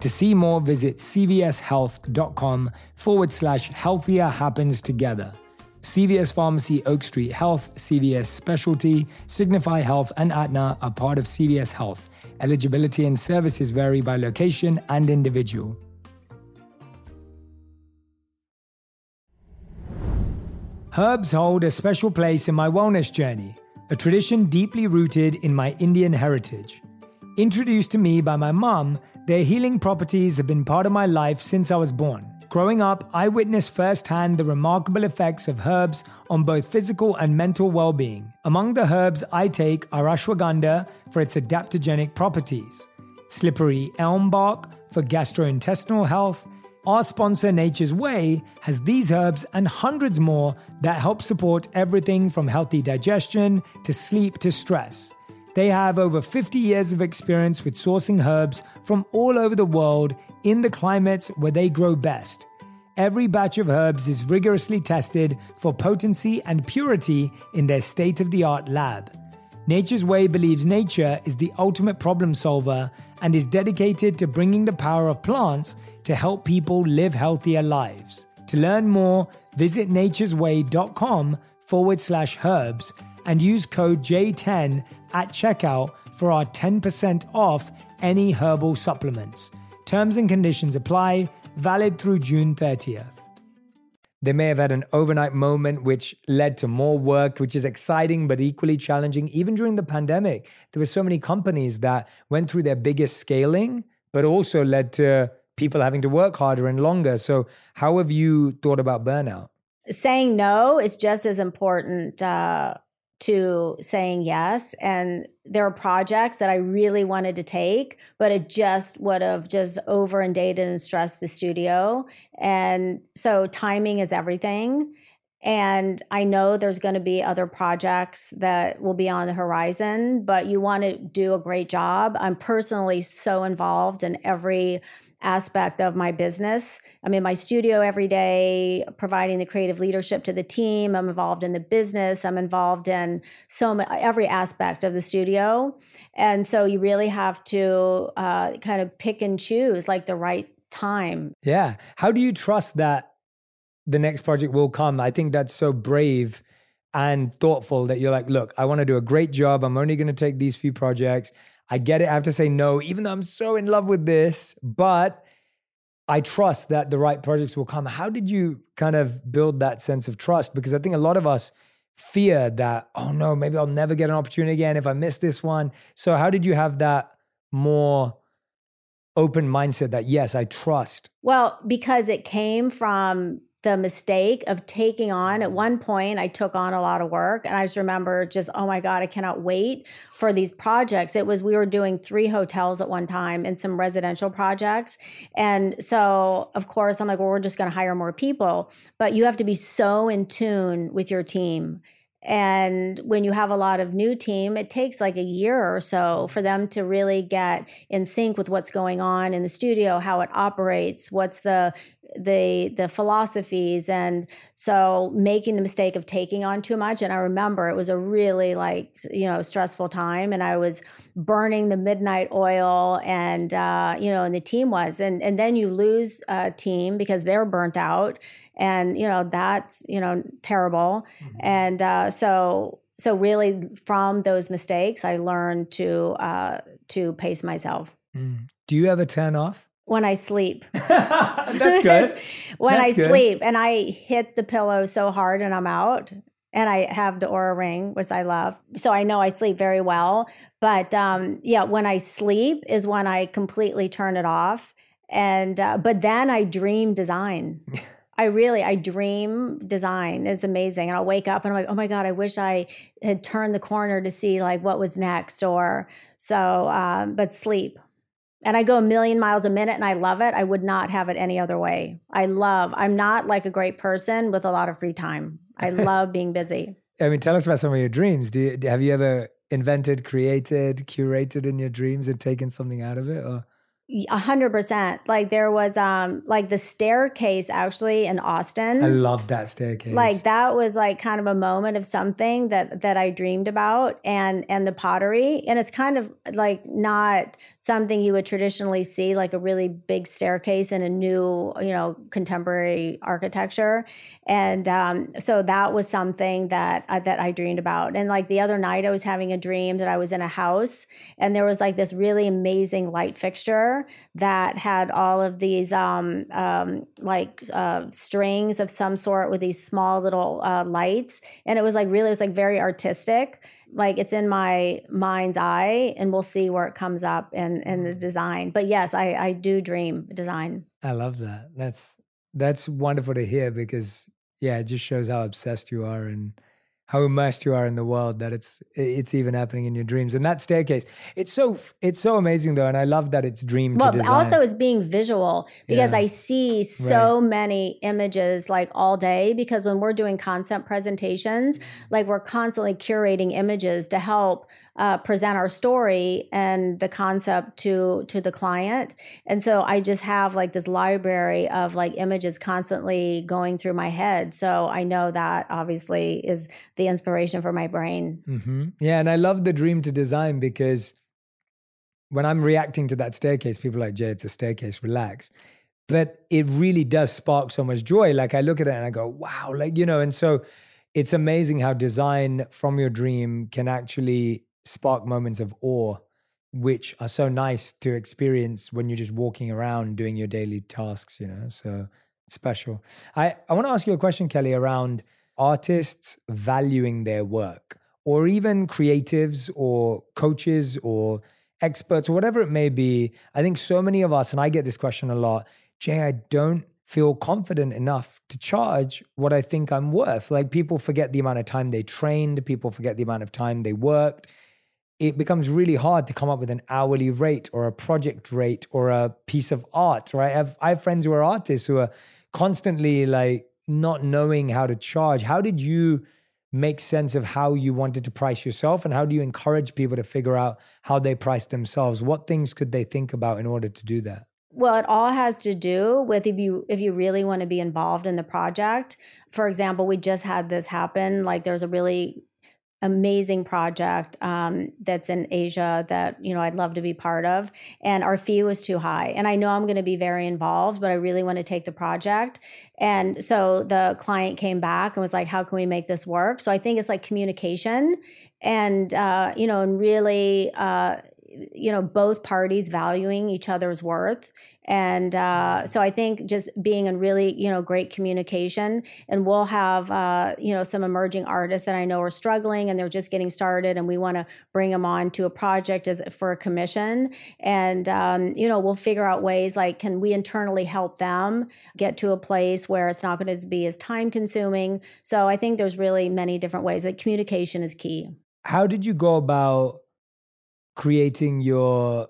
To see more, visit cvshealth.com forward slash healthier happens together. CVS Pharmacy, Oak Street Health, CVS Specialty, Signify Health, and Aetna are part of CVS Health. Eligibility and services vary by location and individual. Herbs hold a special place in my wellness journey. a tradition deeply rooted in my Indian heritage. Introduced to me by my mom, their healing properties have been part of my life since I was born. Growing up, I witnessed firsthand the remarkable effects of herbs on both physical and mental well being. Among the herbs I take are ashwagandha for its adaptogenic properties, slippery elm bark for gastrointestinal health. Our sponsor, Nature's Way, has these herbs and hundreds more that help support everything from healthy digestion to sleep to stress. They have over 50 years of experience with sourcing herbs from all over the world in the climates where they grow best. Every batch of herbs is rigorously tested for potency and purity in their state of the art lab. Nature's Way believes nature is the ultimate problem solver and is dedicated to bringing the power of plants to help people live healthier lives. To learn more, visit nature'sway.com forward slash herbs and use code J10 at checkout for our 10% off any herbal supplements. Terms and conditions apply, valid through June 30th. They may have had an overnight moment which led to more work, which is exciting but equally challenging. Even during the pandemic, there were so many companies that went through their biggest scaling, but also led to people having to work harder and longer. So, how have you thought about burnout? Saying no is just as important uh, to saying yes and there are projects that i really wanted to take but it just would have just over inundated and stressed the studio. And so timing is everything and i know there's going to be other projects that will be on the horizon but you want to do a great job. I'm personally so involved in every aspect of my business. I'm in my studio every day, providing the creative leadership to the team. I'm involved in the business. I'm involved in so many, every aspect of the studio, and so you really have to uh, kind of pick and choose like the right time. Yeah. How do you trust that the next project will come? I think that's so brave and thoughtful that you're like, look, I want to do a great job. I'm only going to take these few projects. I get it. I have to say no, even though I'm so in love with this, but I trust that the right projects will come. How did you kind of build that sense of trust? Because I think a lot of us fear that, oh no, maybe I'll never get an opportunity again if I miss this one. So, how did you have that more open mindset that, yes, I trust? Well, because it came from the mistake of taking on at one point i took on a lot of work and i just remember just oh my god i cannot wait for these projects. It was we were doing three hotels at one time and some residential projects and so of course i'm like well we're just going to hire more people but you have to be so in tune with your team and when you have a lot of new team, it takes like a year or so for them to really get in sync with what's going on in the studio, how it operates, what's the the the philosophies and so making the mistake of taking on too much. And i remember it was a really like you know stressful time and i was burning the midnight oil and uh, you know and the team was. And and then you lose a team because they're burnt out and you know that's you know terrible. Mm-hmm. and uh, so so really from those mistakes i learned to uh, to pace myself. Mm. do you ever turn off when I sleep. That's good. when That's I good. sleep and I hit the pillow so hard and I'm out. And I have the Oura ring, which I love. So I know I sleep very well. But um, yeah, when I sleep is when I completely turn it off. And uh, but then I dream design. I really, I dream design. It's amazing. And I'll wake up and I'm like, oh my God, I wish I had turned the corner to see like what was next. Or so, um, but sleep and I go a million miles a minute and I love it. I would not have it any other way. I love, I'm not like a great person with a lot of free time. I love being busy. I mean, tell us about some of your dreams. Do you, have you ever invented, created, curated in your dreams and taken something out of it? Or? A hundred percent. Like there was um like the staircase actually in Austin. I love that staircase. Like that was like kind of a moment of something that that I dreamed about and and the pottery. And it's kind of like not something you would traditionally see, like a really big staircase in a new, you know, contemporary architecture. And um, so that was something that uh, that I dreamed about. And like the other night I was having a dream that I was in a house and there was like this really amazing light fixture that had all of these um, um, like uh, strings of some sort with these small little uh, lights, and it was like really, it was like very artistic. Like it's in my mind's eye, and we'll see where it comes up in in the design. But yes, I I do dream design. I love that. That's that's wonderful to hear because yeah, it just shows how obsessed you are and how immersed you are in the world that it's it's even happening in your dreams. And that staircase, it's so it's so amazing though, and I love that it's dream well, to design. also it's being visual because Yeah. I see so many images like all day. Because when we're doing concept presentations, like we're constantly curating images to help uh, present our story and the concept to to the client. And so I just have like this library of like images constantly going through my head. So I know that obviously is the inspiration for my brain. hmm Yeah, and I love the dream to design because when I'm reacting to that staircase, people like, Jay, it's a staircase, relax. But it really does spark so much joy. Like I look at it and I go, wow, like, you know, and so it's amazing how design from your dream can actually spark moments of awe, which are so nice to experience when you're just walking around doing your daily tasks, you know. So special. I, I want to ask you a question, Kelly, around artists valuing their work, or even creatives or coaches or experts or whatever it may be. I think so many of us, and I get this question a lot, Jay, I don't feel confident enough to charge what I think I'm worth. Like people forget the amount of time they trained, people forget the amount of time they worked. It becomes really hard to come up with an hourly rate or a project rate or a piece of art, right? I have, I have friends who are artists who are constantly like not knowing how to charge. How did you make sense of how you wanted to price yourself and how do you encourage people to figure out how they price themselves? What things could they think about in order to do that? Well, it all has to do with if you if you really want to be involved in the project. For example, we just had this happen. Like there's a really amazing project um, that's in Asia that you know I'd love to be part of, and our fee was too high. And I know I'm going to be very involved, but I really want to take the project. And so the client came back and was like, "How can we make this work?" So I think it's like communication, and uh, you know, and really. Uh, you know both parties valuing each other's worth. And uh, so i think just being in really you know great communication and we'll have uh, you know some emerging artists that i know are struggling and they're just getting started and we want to bring them on to a project as for a commission. And um, you know we'll figure out ways like can we internally help them get to a place where it's not going to be as time consuming? So i think there's really many different ways that communication is key. How did you go about creating your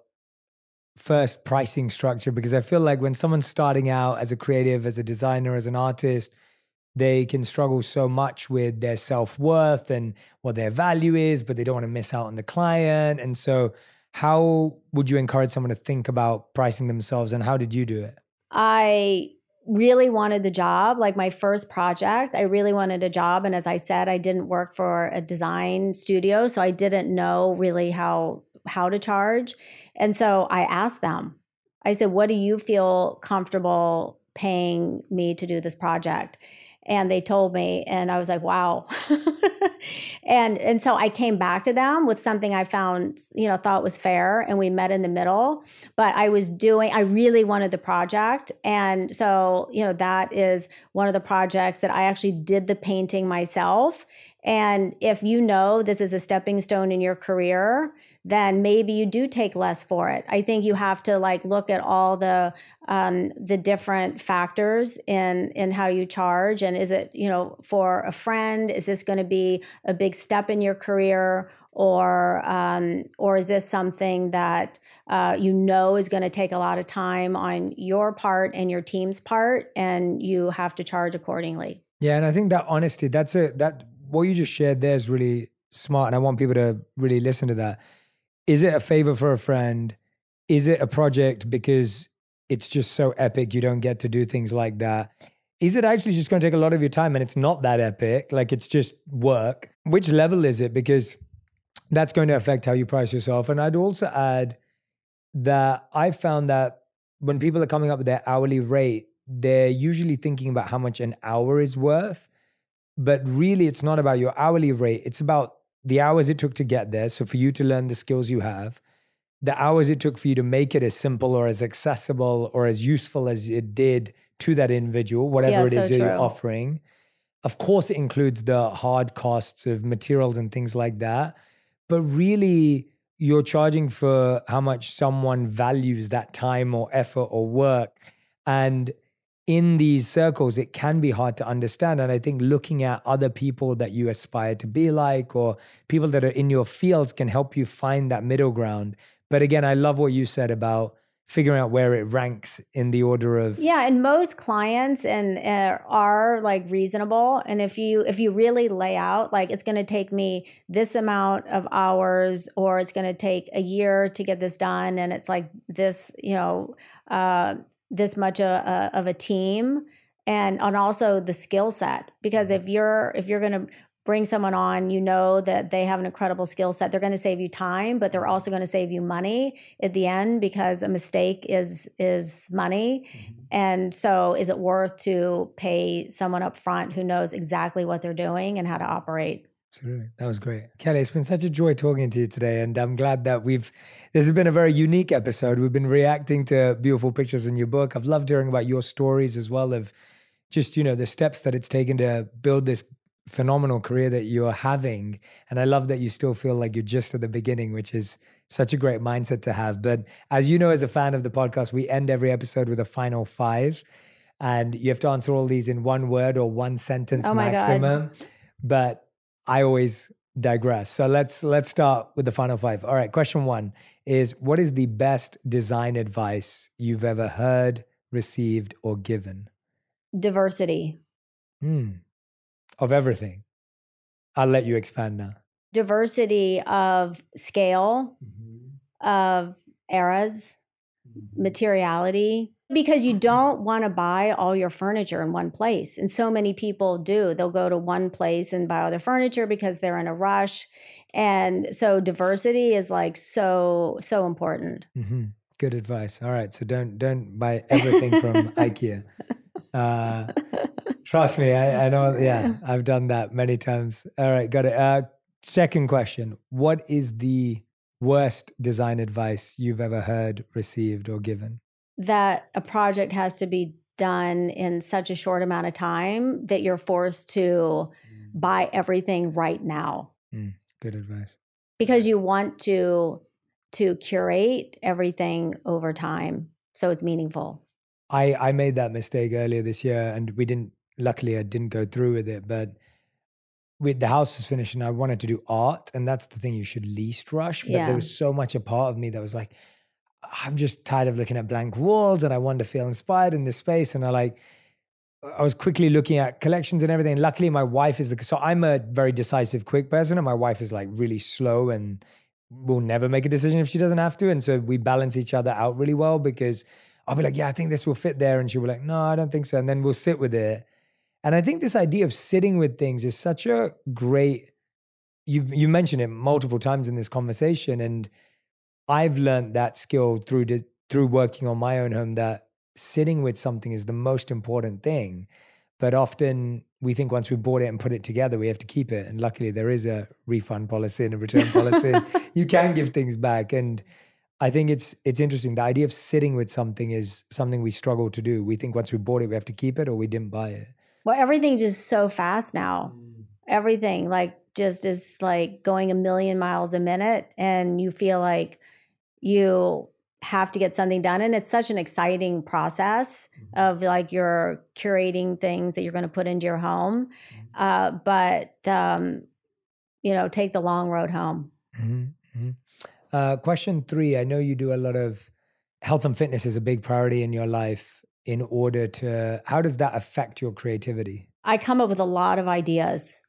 first pricing structure? Because I feel like when someone's starting out as a creative, as a designer, as an artist, they can struggle so much with their self worth and what their value is, but they don't want to miss out on the client. And so, how would you encourage someone to think about pricing themselves and how did you do it? I really wanted the job like my first project i really wanted a job and as i said i didn't work for a design studio so i didn't know really how how to charge and so i asked them i said what do you feel comfortable paying me to do this project? And they told me and i was like wow. And and so i came back to them with something i found you know thought was fair and we met in the middle but i was doing i really wanted the project and so you know that is one of the projects that i actually did the painting myself and if you know this is a stepping stone in your career then maybe you do take less for it. I think you have to like look at all the um, the different factors in in how you charge, and is it you know for a friend? Is this going to be a big step in your career, or um, or is this something that uh, you know is going to take a lot of time on your part and your team's part, and you have to charge accordingly? Yeah, and I think that honesty, that's a that what you just shared there is really smart, and I want people to really listen to that. Is it a favor for a friend? Is it a project because it's just so epic you don't get to do things like that? Is it actually just going to take a lot of your time and it's not that epic? Like it's just work. Which level is it? Because that's going to affect how you price yourself. And I'd also add that I found that when people are coming up with their hourly rate, they're usually thinking about how much an hour is worth. But really, it's not about your hourly rate. It's about the hours it took to get there. So for you to learn the skills you have, the hours it took for you to make it as simple or as accessible or as useful as it did to that individual, whatever Yeah, it is so you're offering. Of course, it includes the hard costs of materials and things like that. But really, you're charging for how much someone values that time or effort or work. And in these circles, it can be hard to understand. And I think looking at other people that you aspire to be like or people that are in your fields can help you find that middle ground. But again, I love what you said about figuring out where it ranks in the order of Yeah, and most clients and uh, are like reasonable. And if you if you really lay out like it's going to take me this amount of hours, or it's going to take a year to get this done, and it's like this, you know, uh, this much a, a, of a team, and and also the skill set. Because mm-hmm. if you're if you're going to bring someone on, you know that they have an incredible skill set. They're going to save you time, but they're also going to save you money at the end because a mistake is is money. Mm-hmm. And so is it worth to pay someone up front who knows exactly what they're doing and how to operate? Absolutely. That was great. Kelly, it's been such a joy talking to you today. And I'm glad that we've, this has been a very unique episode. We've been reacting to beautiful pictures in your book. I've loved hearing about your stories as well of just, you know, the steps that it's taken to build this phenomenal career that you're having. And I love that you still feel like you're just at the beginning, which is such a great mindset to have. But as you know, as a fan of the podcast, we end every episode with a final five. And you have to answer all these in one word or one sentence Oh my God. maximum. But I always digress. So let's let's start with the final five. All right, question one is what is the best design advice you've ever heard, received, or given? Diversity. Hmm. Of everything. I'll let you expand now. Diversity of scale, of eras, materiality. Because you don't want to buy all your furniture in one place. And so many people do. They'll go to one place and buy all their furniture because they're in a rush. And so diversity is like so, so important. hmm Good advice. All right, so don't don't buy everything from IKEA. Uh, trust me, I, I know. Yeah, I've done that many times. All right, got it. Uh, second question: What is the worst design advice you've ever heard, received, or given? That a project has to be done in such a short amount of time that you're forced to mm. buy everything right now mm, Good advice. because you want to to curate everything over time so it's meaningful. I I made that mistake earlier this year, and we didn't. Luckily, I didn't go through with it, but. With the house was finished, and I wanted to do art, and that's the thing you should least rush. But Yeah. there was so much a part of me that was like, I'm just tired of looking at blank walls and I want to feel inspired in this space. And I like, I was quickly looking at collections and everything. Luckily, my wife is the, so I'm a very decisive, quick person, and my wife is like really slow and will never make a decision if she doesn't have to. And so we balance each other out really well because I'll be like, yeah, I think this will fit there. And she'll be like, no, I don't think so. And then we'll sit with it. And I think this idea of sitting with things is such a great, you've, you mentioned it multiple times in this conversation. And I've learned that skill through the, through working on my own home that sitting with something is the most important thing. But often we think once we bought it and put it together, we have to keep it. And luckily, there is a refund policy and a return policy. you can give things back. And I think it's it's interesting. The idea of sitting with something is something we struggle to do. We think once we bought it, we have to keep it, or we didn't buy it. Well, everything's just so fast now. Mm. Everything like just is like going a million miles a minute and you feel like you have to get something done and it's such an exciting process of like you're curating things that you're going to put into your home uh, but um, you know take the long road home Mhm, mhm. Uh, question three I know you do a lot of health and fitness is a big priority in your life. In order to, how does that affect your creativity? I come up with a lot of ideas.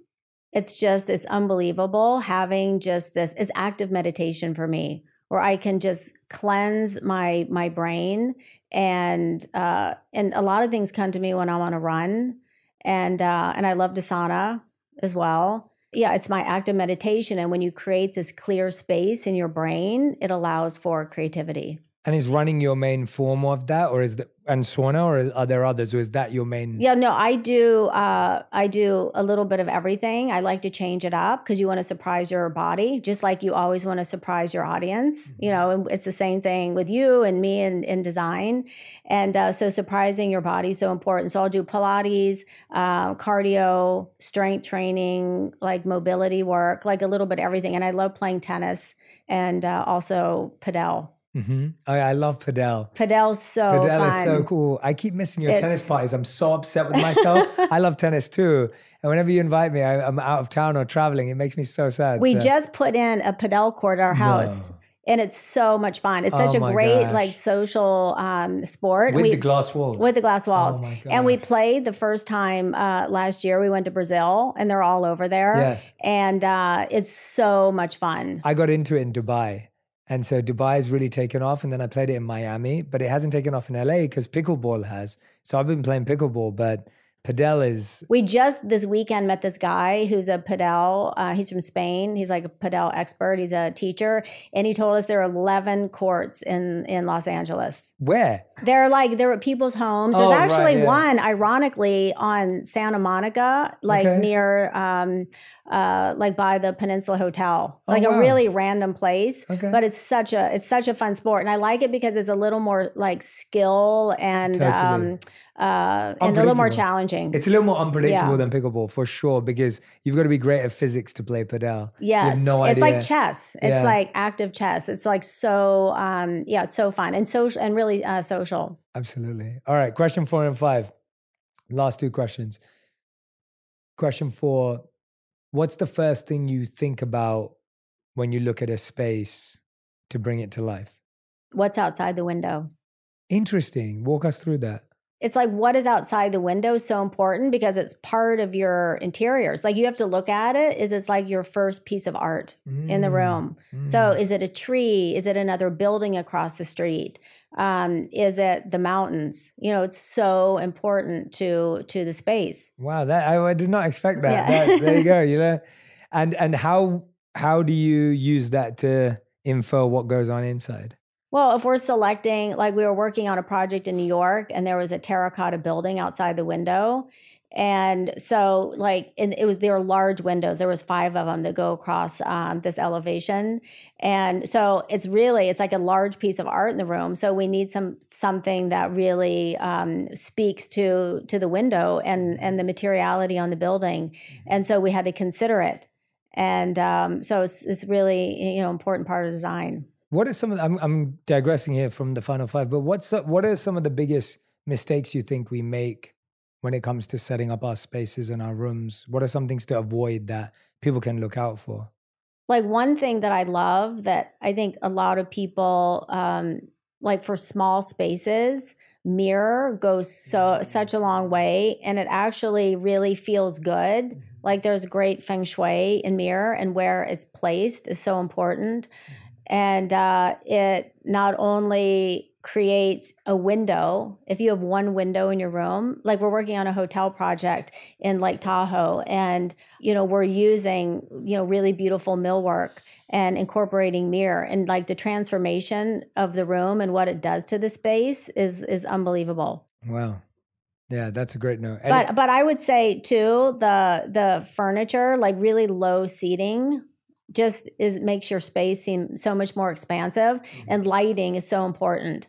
It's just, it's unbelievable having just this is active meditation for me, where I can just cleanse my my brain and uh, and a lot of things come to me when I'm on a run, and uh, and I love Dasana as well. Yeah, it's my active meditation, and when you create this clear space in your brain, it allows for creativity. And is running your main form of that, or is that and sauna, or are there others, or is that your main? Yeah, no, I do. Uh, I do a little bit of everything. I like to change it up because you want to surprise your body, just like you always want to surprise your audience. You know, it's the same thing with you and me in, in design. And uh, so, surprising your body is so important. So, I'll do Pilates, uh, cardio, strength training, like mobility work, like a little bit of everything. And I love playing tennis and uh, also padel. Mm-hmm. Oh, yeah, I love padel. Padel's so Padel fun. is so cool. I keep missing your It's- tennis parties. I'm so upset with myself. I love tennis too, and whenever you invite me, I, I'm out of town or traveling. It makes me so sad. We so- just put in a padel court at our house. And it's so much fun. It's such Oh a great gosh. like social um, sport. with we, the glass walls. with the glass walls. Oh my and we played the first time uh, last year. We went to Brazil, and they're all over there. Yes. and uh, it's so much fun. I got into it in Dubai. And so Dubai has really taken off. And then I played it in Miami, but it hasn't taken off in LA because pickleball has. So I've been playing pickleball, but padel is. We just this weekend met this guy who's a padel. Uh, he's from Spain. He's like a padel expert. He's a teacher, and he told us there are eleven courts in in Los Angeles. Where? They're like they're at people's homes. There's Oh, right, actually yeah. one, ironically, on Santa Monica, like Okay. near, um, uh, like by the Peninsula Hotel, Oh, like wow. a really random place. Okay. But it's such a it's such a fun sport, and I like it because it's a little more like skill and Totally. um, uh, and a little more challenging. It's a little more unpredictable Yeah. than pickleball for sure because you've got to be great at physics to play padel. Yes, no it's like chess. It's Yeah. like active chess. It's like so, um, yeah, it's so fun and social and really uh, social. Absolutely. All right. Question four and five. Last two questions. Question four What's the first thing you think about when you look at a space to bring it to life? What's outside the window? Interesting. Walk us through that. it's like what is outside the window is so important because it's part of your interiors like you have to look at it is it's like your first piece of art in the Mm, room so mm. is it a tree is it another building across the street um, is it the mountains you know it's so important to to the space Wow, that I, I did not expect that. Yeah. That- there you go. You know, and and how how do you use that to infer what goes on inside? Well, if we're selecting, like we were working on a project in New York and there was a terracotta building outside the window. And so, like, and it was there were large windows. There was five of them that go across um, this elevation, and so it's really it's like a large piece of art in the room. So we need some something that really um, speaks to to the window and and the materiality on the building. And so we had to consider it, and um, so it's it's really you know important part of design. What are some of the, I'm I'm digressing here from the final five, but what's what are some of the biggest mistakes you think we make when it comes to setting up our spaces and our rooms? What are some things to avoid that people can look out for? like one thing that I love that I think a lot of people um, like for small spaces, mirror goes so such a long way, and it actually really feels good. Like there's great feng shui in mirror, and where it's placed is so important, and uh, it not only creates a window. If you have one window in your room like we're working on a hotel project in lake tahoe and you know we're using you know really beautiful millwork and incorporating mirror and like the transformation of the room and what it does to the space is is unbelievable. Wow, yeah, that's a great note. And but but i would say too the the furniture like really low seating just is makes your space seem so much more expansive and lighting is so important.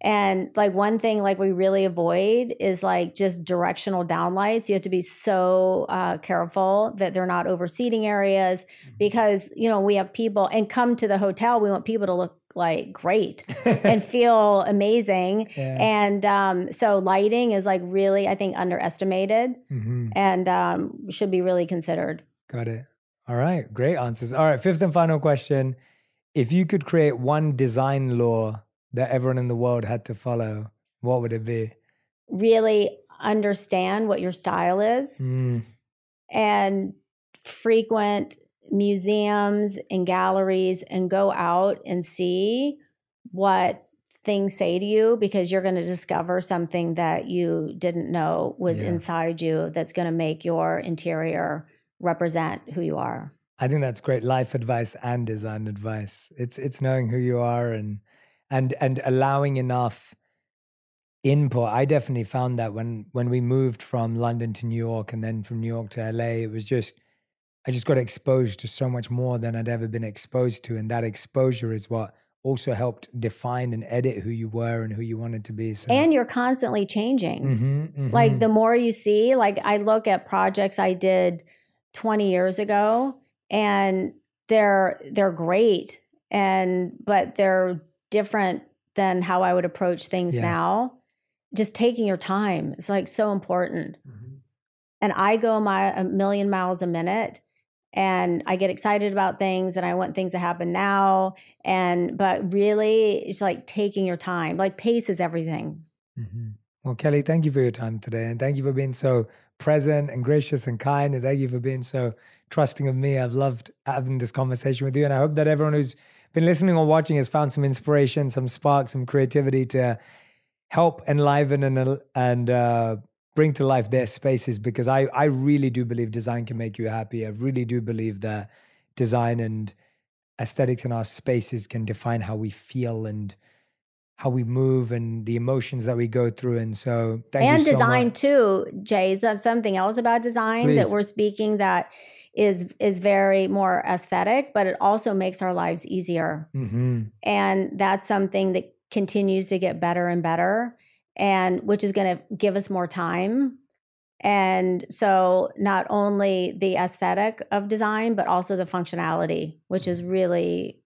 And like one thing like we really avoid is like just directional downlights. You have to be so uh, careful that they're not over seating areas because you know we have people and come to the hotel we want people to look like great and feel amazing. Yeah. and um, so lighting is like really i think underestimated Mhm. and um, should be really considered. Got it. All right, great answers. All right, fifth and final question: If you could create one design law that everyone in the world had to follow, what would it be? really understand what your style is Mm, and frequent museums and galleries and go out and see what things say to you because you're going to discover something that you didn't know was Yeah. inside you that's going to make your interior represent who you are. I think that's great life advice and design advice. It's it's knowing who you are and and and allowing enough input. I definitely found that when when we moved from London to New York and then from New York to LA, it was just I just got exposed to so much more than I'd ever been exposed to, and that exposure is what also helped define and edit who you were and who you wanted to be. So. And you're constantly changing. Mhm, mhm. Like the more you see, like I look at projects I did 20 years ago and they're they're great and but they're different than how I would approach things Yes. now. Just taking your time is like so important. Mhm. And I go my a million miles a minute and I get excited about things and I want things to happen now and but really it's like taking your time. Like pace is everything. Mhm. Well, Kelly, thank you for your time today, and thank you for being so present and gracious and kind, and thank you for being so trusting of me. I've loved having this conversation with you, and I hope that everyone who's been listening or watching has found some inspiration, some spark, some creativity to help enliven and and uh, bring to life their spaces. Because I I really do believe design can make you happy. I really do believe that design and aesthetics in our spaces can define how we feel and how we move and the emotions that we go through. And so, thank and you so design much. too, Jay. Is that something else about design that we're speaking that is is very more aesthetic, but it also makes our lives easier. hmm And that's something that continues to get better and better, and which is going to give us more time. And so, not only the aesthetic of design, but also the functionality, which is really,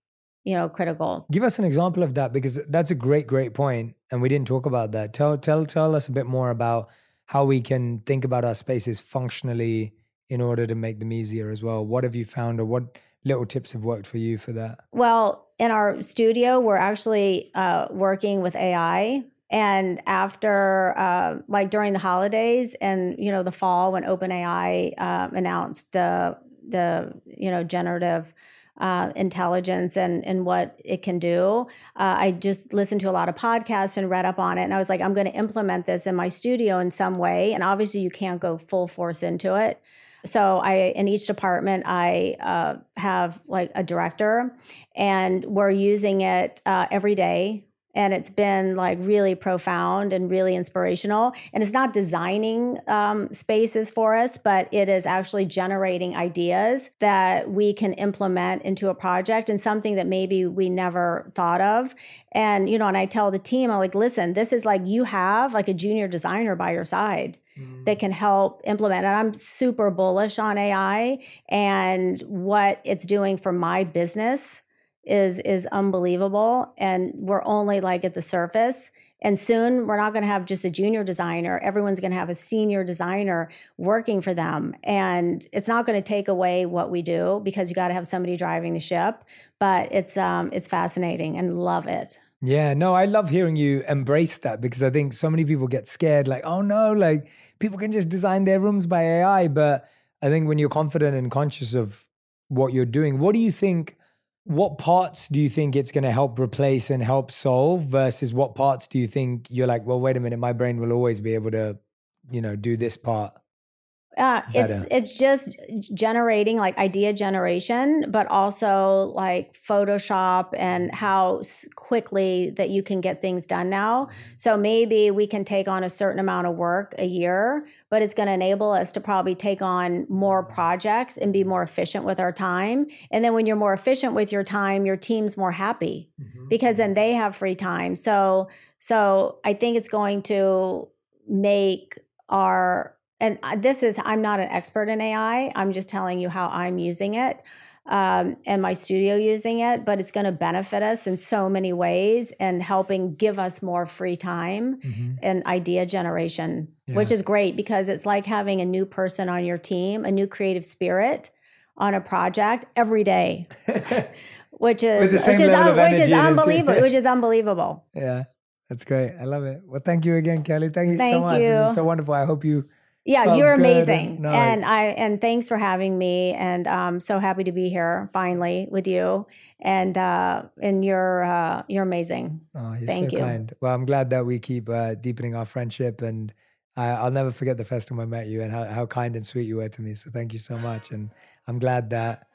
you know, critical. Give us an example of that because that's a great, great point, and we didn't talk about that. Tell, tell, tell us a bit more about how we can think about our spaces functionally in order to make them easier as well. What have you found, or what little tips have worked for you for that? Well, in our studio, we're actually uh, working with AI. And after, uh, like during the holidays and you know the fall, when OpenAI uh, announced the the you know generative uh, intelligence and and what it can do, uh, I just listened to a lot of podcasts and read up on it. And I was like, I'm going to implement this in my studio in some way. And obviously, you can't go full force into it. So I in each department I uh, have like a director, and we're using it uh, every day. And it's been like really profound and really inspirational. And it's not designing um, spaces for us, but it is actually generating ideas that we can implement into a project and something that maybe we never thought of. And, you know, and I tell the team, I'm like, listen, this is like you have like a junior designer by your side that can help implement. And I'm super bullish on AI and what it's doing for my business is is unbelievable. And we're only like at the surface. And soon we're not going to have just a junior designer. Everyone's going to have a senior designer working for them. And it's not going to take away what we do because you got to have somebody driving the ship. But it's um it's fascinating and love it. Yeah, no, I love hearing you embrace that because I think so many people get scared, like, oh no, like people can just design their rooms by AI. But I think when you're confident and conscious of what you're doing, what do you think? What parts do you think it's going to help replace and help solve versus what parts do you think you're like, well, wait a minute, my brain will always be able to, you know, do this part? Uh, it's it's just generating like idea generation, but also like Photoshop and how s- quickly that you can get things done now. Mm-hmm. So maybe we can take on a certain amount of work a year, but it's going to enable us to probably take on more mm-hmm. projects and be mm-hmm. more efficient with our time. And then when you're more efficient with your time, your team's more happy because then they have free time. So so I think it's going to make our and this is i'm not an expert in ai i'm just telling you how i'm using it um, and my studio using it but it's going to benefit us in so many ways and helping give us more free time Mhm. and idea generation which is great because it's like having a new person on your team a new creative spirit on a project every day which is With the same which is, un- which is unbelievable which is unbelievable Yeah, that's great. I love it. Well, thank you again, Kelly. Thank you so Thank much. This is so wonderful. I hope you. Yeah, you're amazing, and I and thanks for having me, and I'm so happy to be here finally with you, and uh, and you're uh, you're amazing. Oh, you're Thank so you. kind. Well, I'm glad that we keep uh, deepening our friendship, and I, I'll never forget the first time I met you and how, how kind and sweet you were to me. So thank you so much, and I'm glad that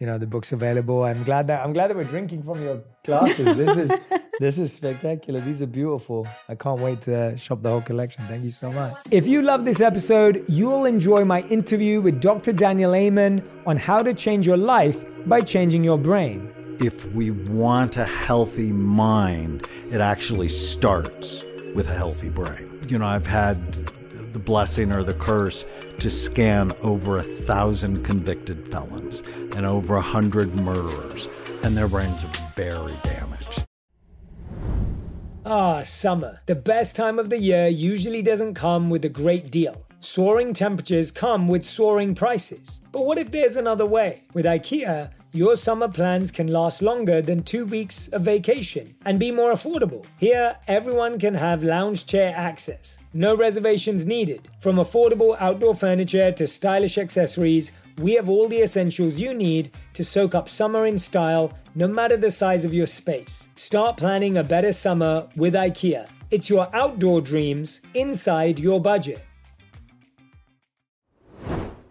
you know the book's available. I'm glad that I'm glad that we're drinking from your glasses. This is this is spectacular. These are beautiful. I can't wait to uh, shop the whole collection. Thank you so much. If you love this episode, you'll enjoy my interview with Dr. Daniel Amen on how to change your life by changing your brain. If we want a healthy mind, it actually starts with a healthy brain. You know, I've had the blessing or the curse to scan over a thousand convicted felons and over a hundred murderers, and their brains are very damaged. Ah, summer. The best time of the year usually doesn't come with a great deal. Soaring temperatures come with soaring prices. But what if there's another way? With IKEA, your summer plans can last longer than two weeks of vacation and be more affordable. Here, everyone can have lounge chair access. No reservations needed. From affordable outdoor furniture to stylish accessories, we have all the essentials you need to soak up summer in style, no matter the size of your space. Start planning a better summer with IKEA. It's your outdoor dreams inside your budget.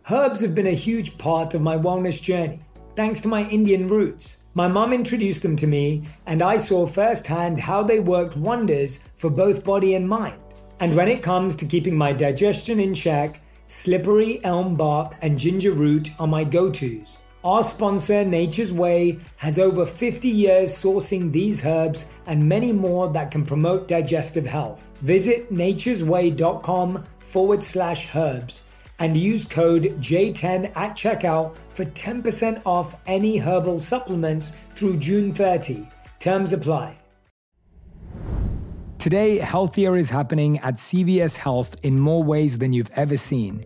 Herbs have been a huge part of my wellness journey thanks to my Indian roots. My mum introduced them to me, and I saw firsthand how they worked wonders for both body and mind. And when it comes to keeping my digestion in check, slippery elm bark and ginger root are my go tos. Our sponsor, Nature's Way, has over 50 years sourcing these herbs and many more that can promote digestive health. Visit nature'sway.com forward slash herbs and use code J10 at checkout for 10% off any herbal supplements through June 30. Terms apply. Today, healthier is happening at CVS Health in more ways than you've ever seen.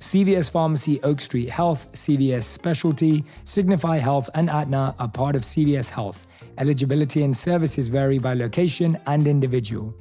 CVS Pharmacy, Oak Street Health, CVS Specialty, Signify Health, and Aetna are part of CVS Health. Eligibility and services vary by location and individual.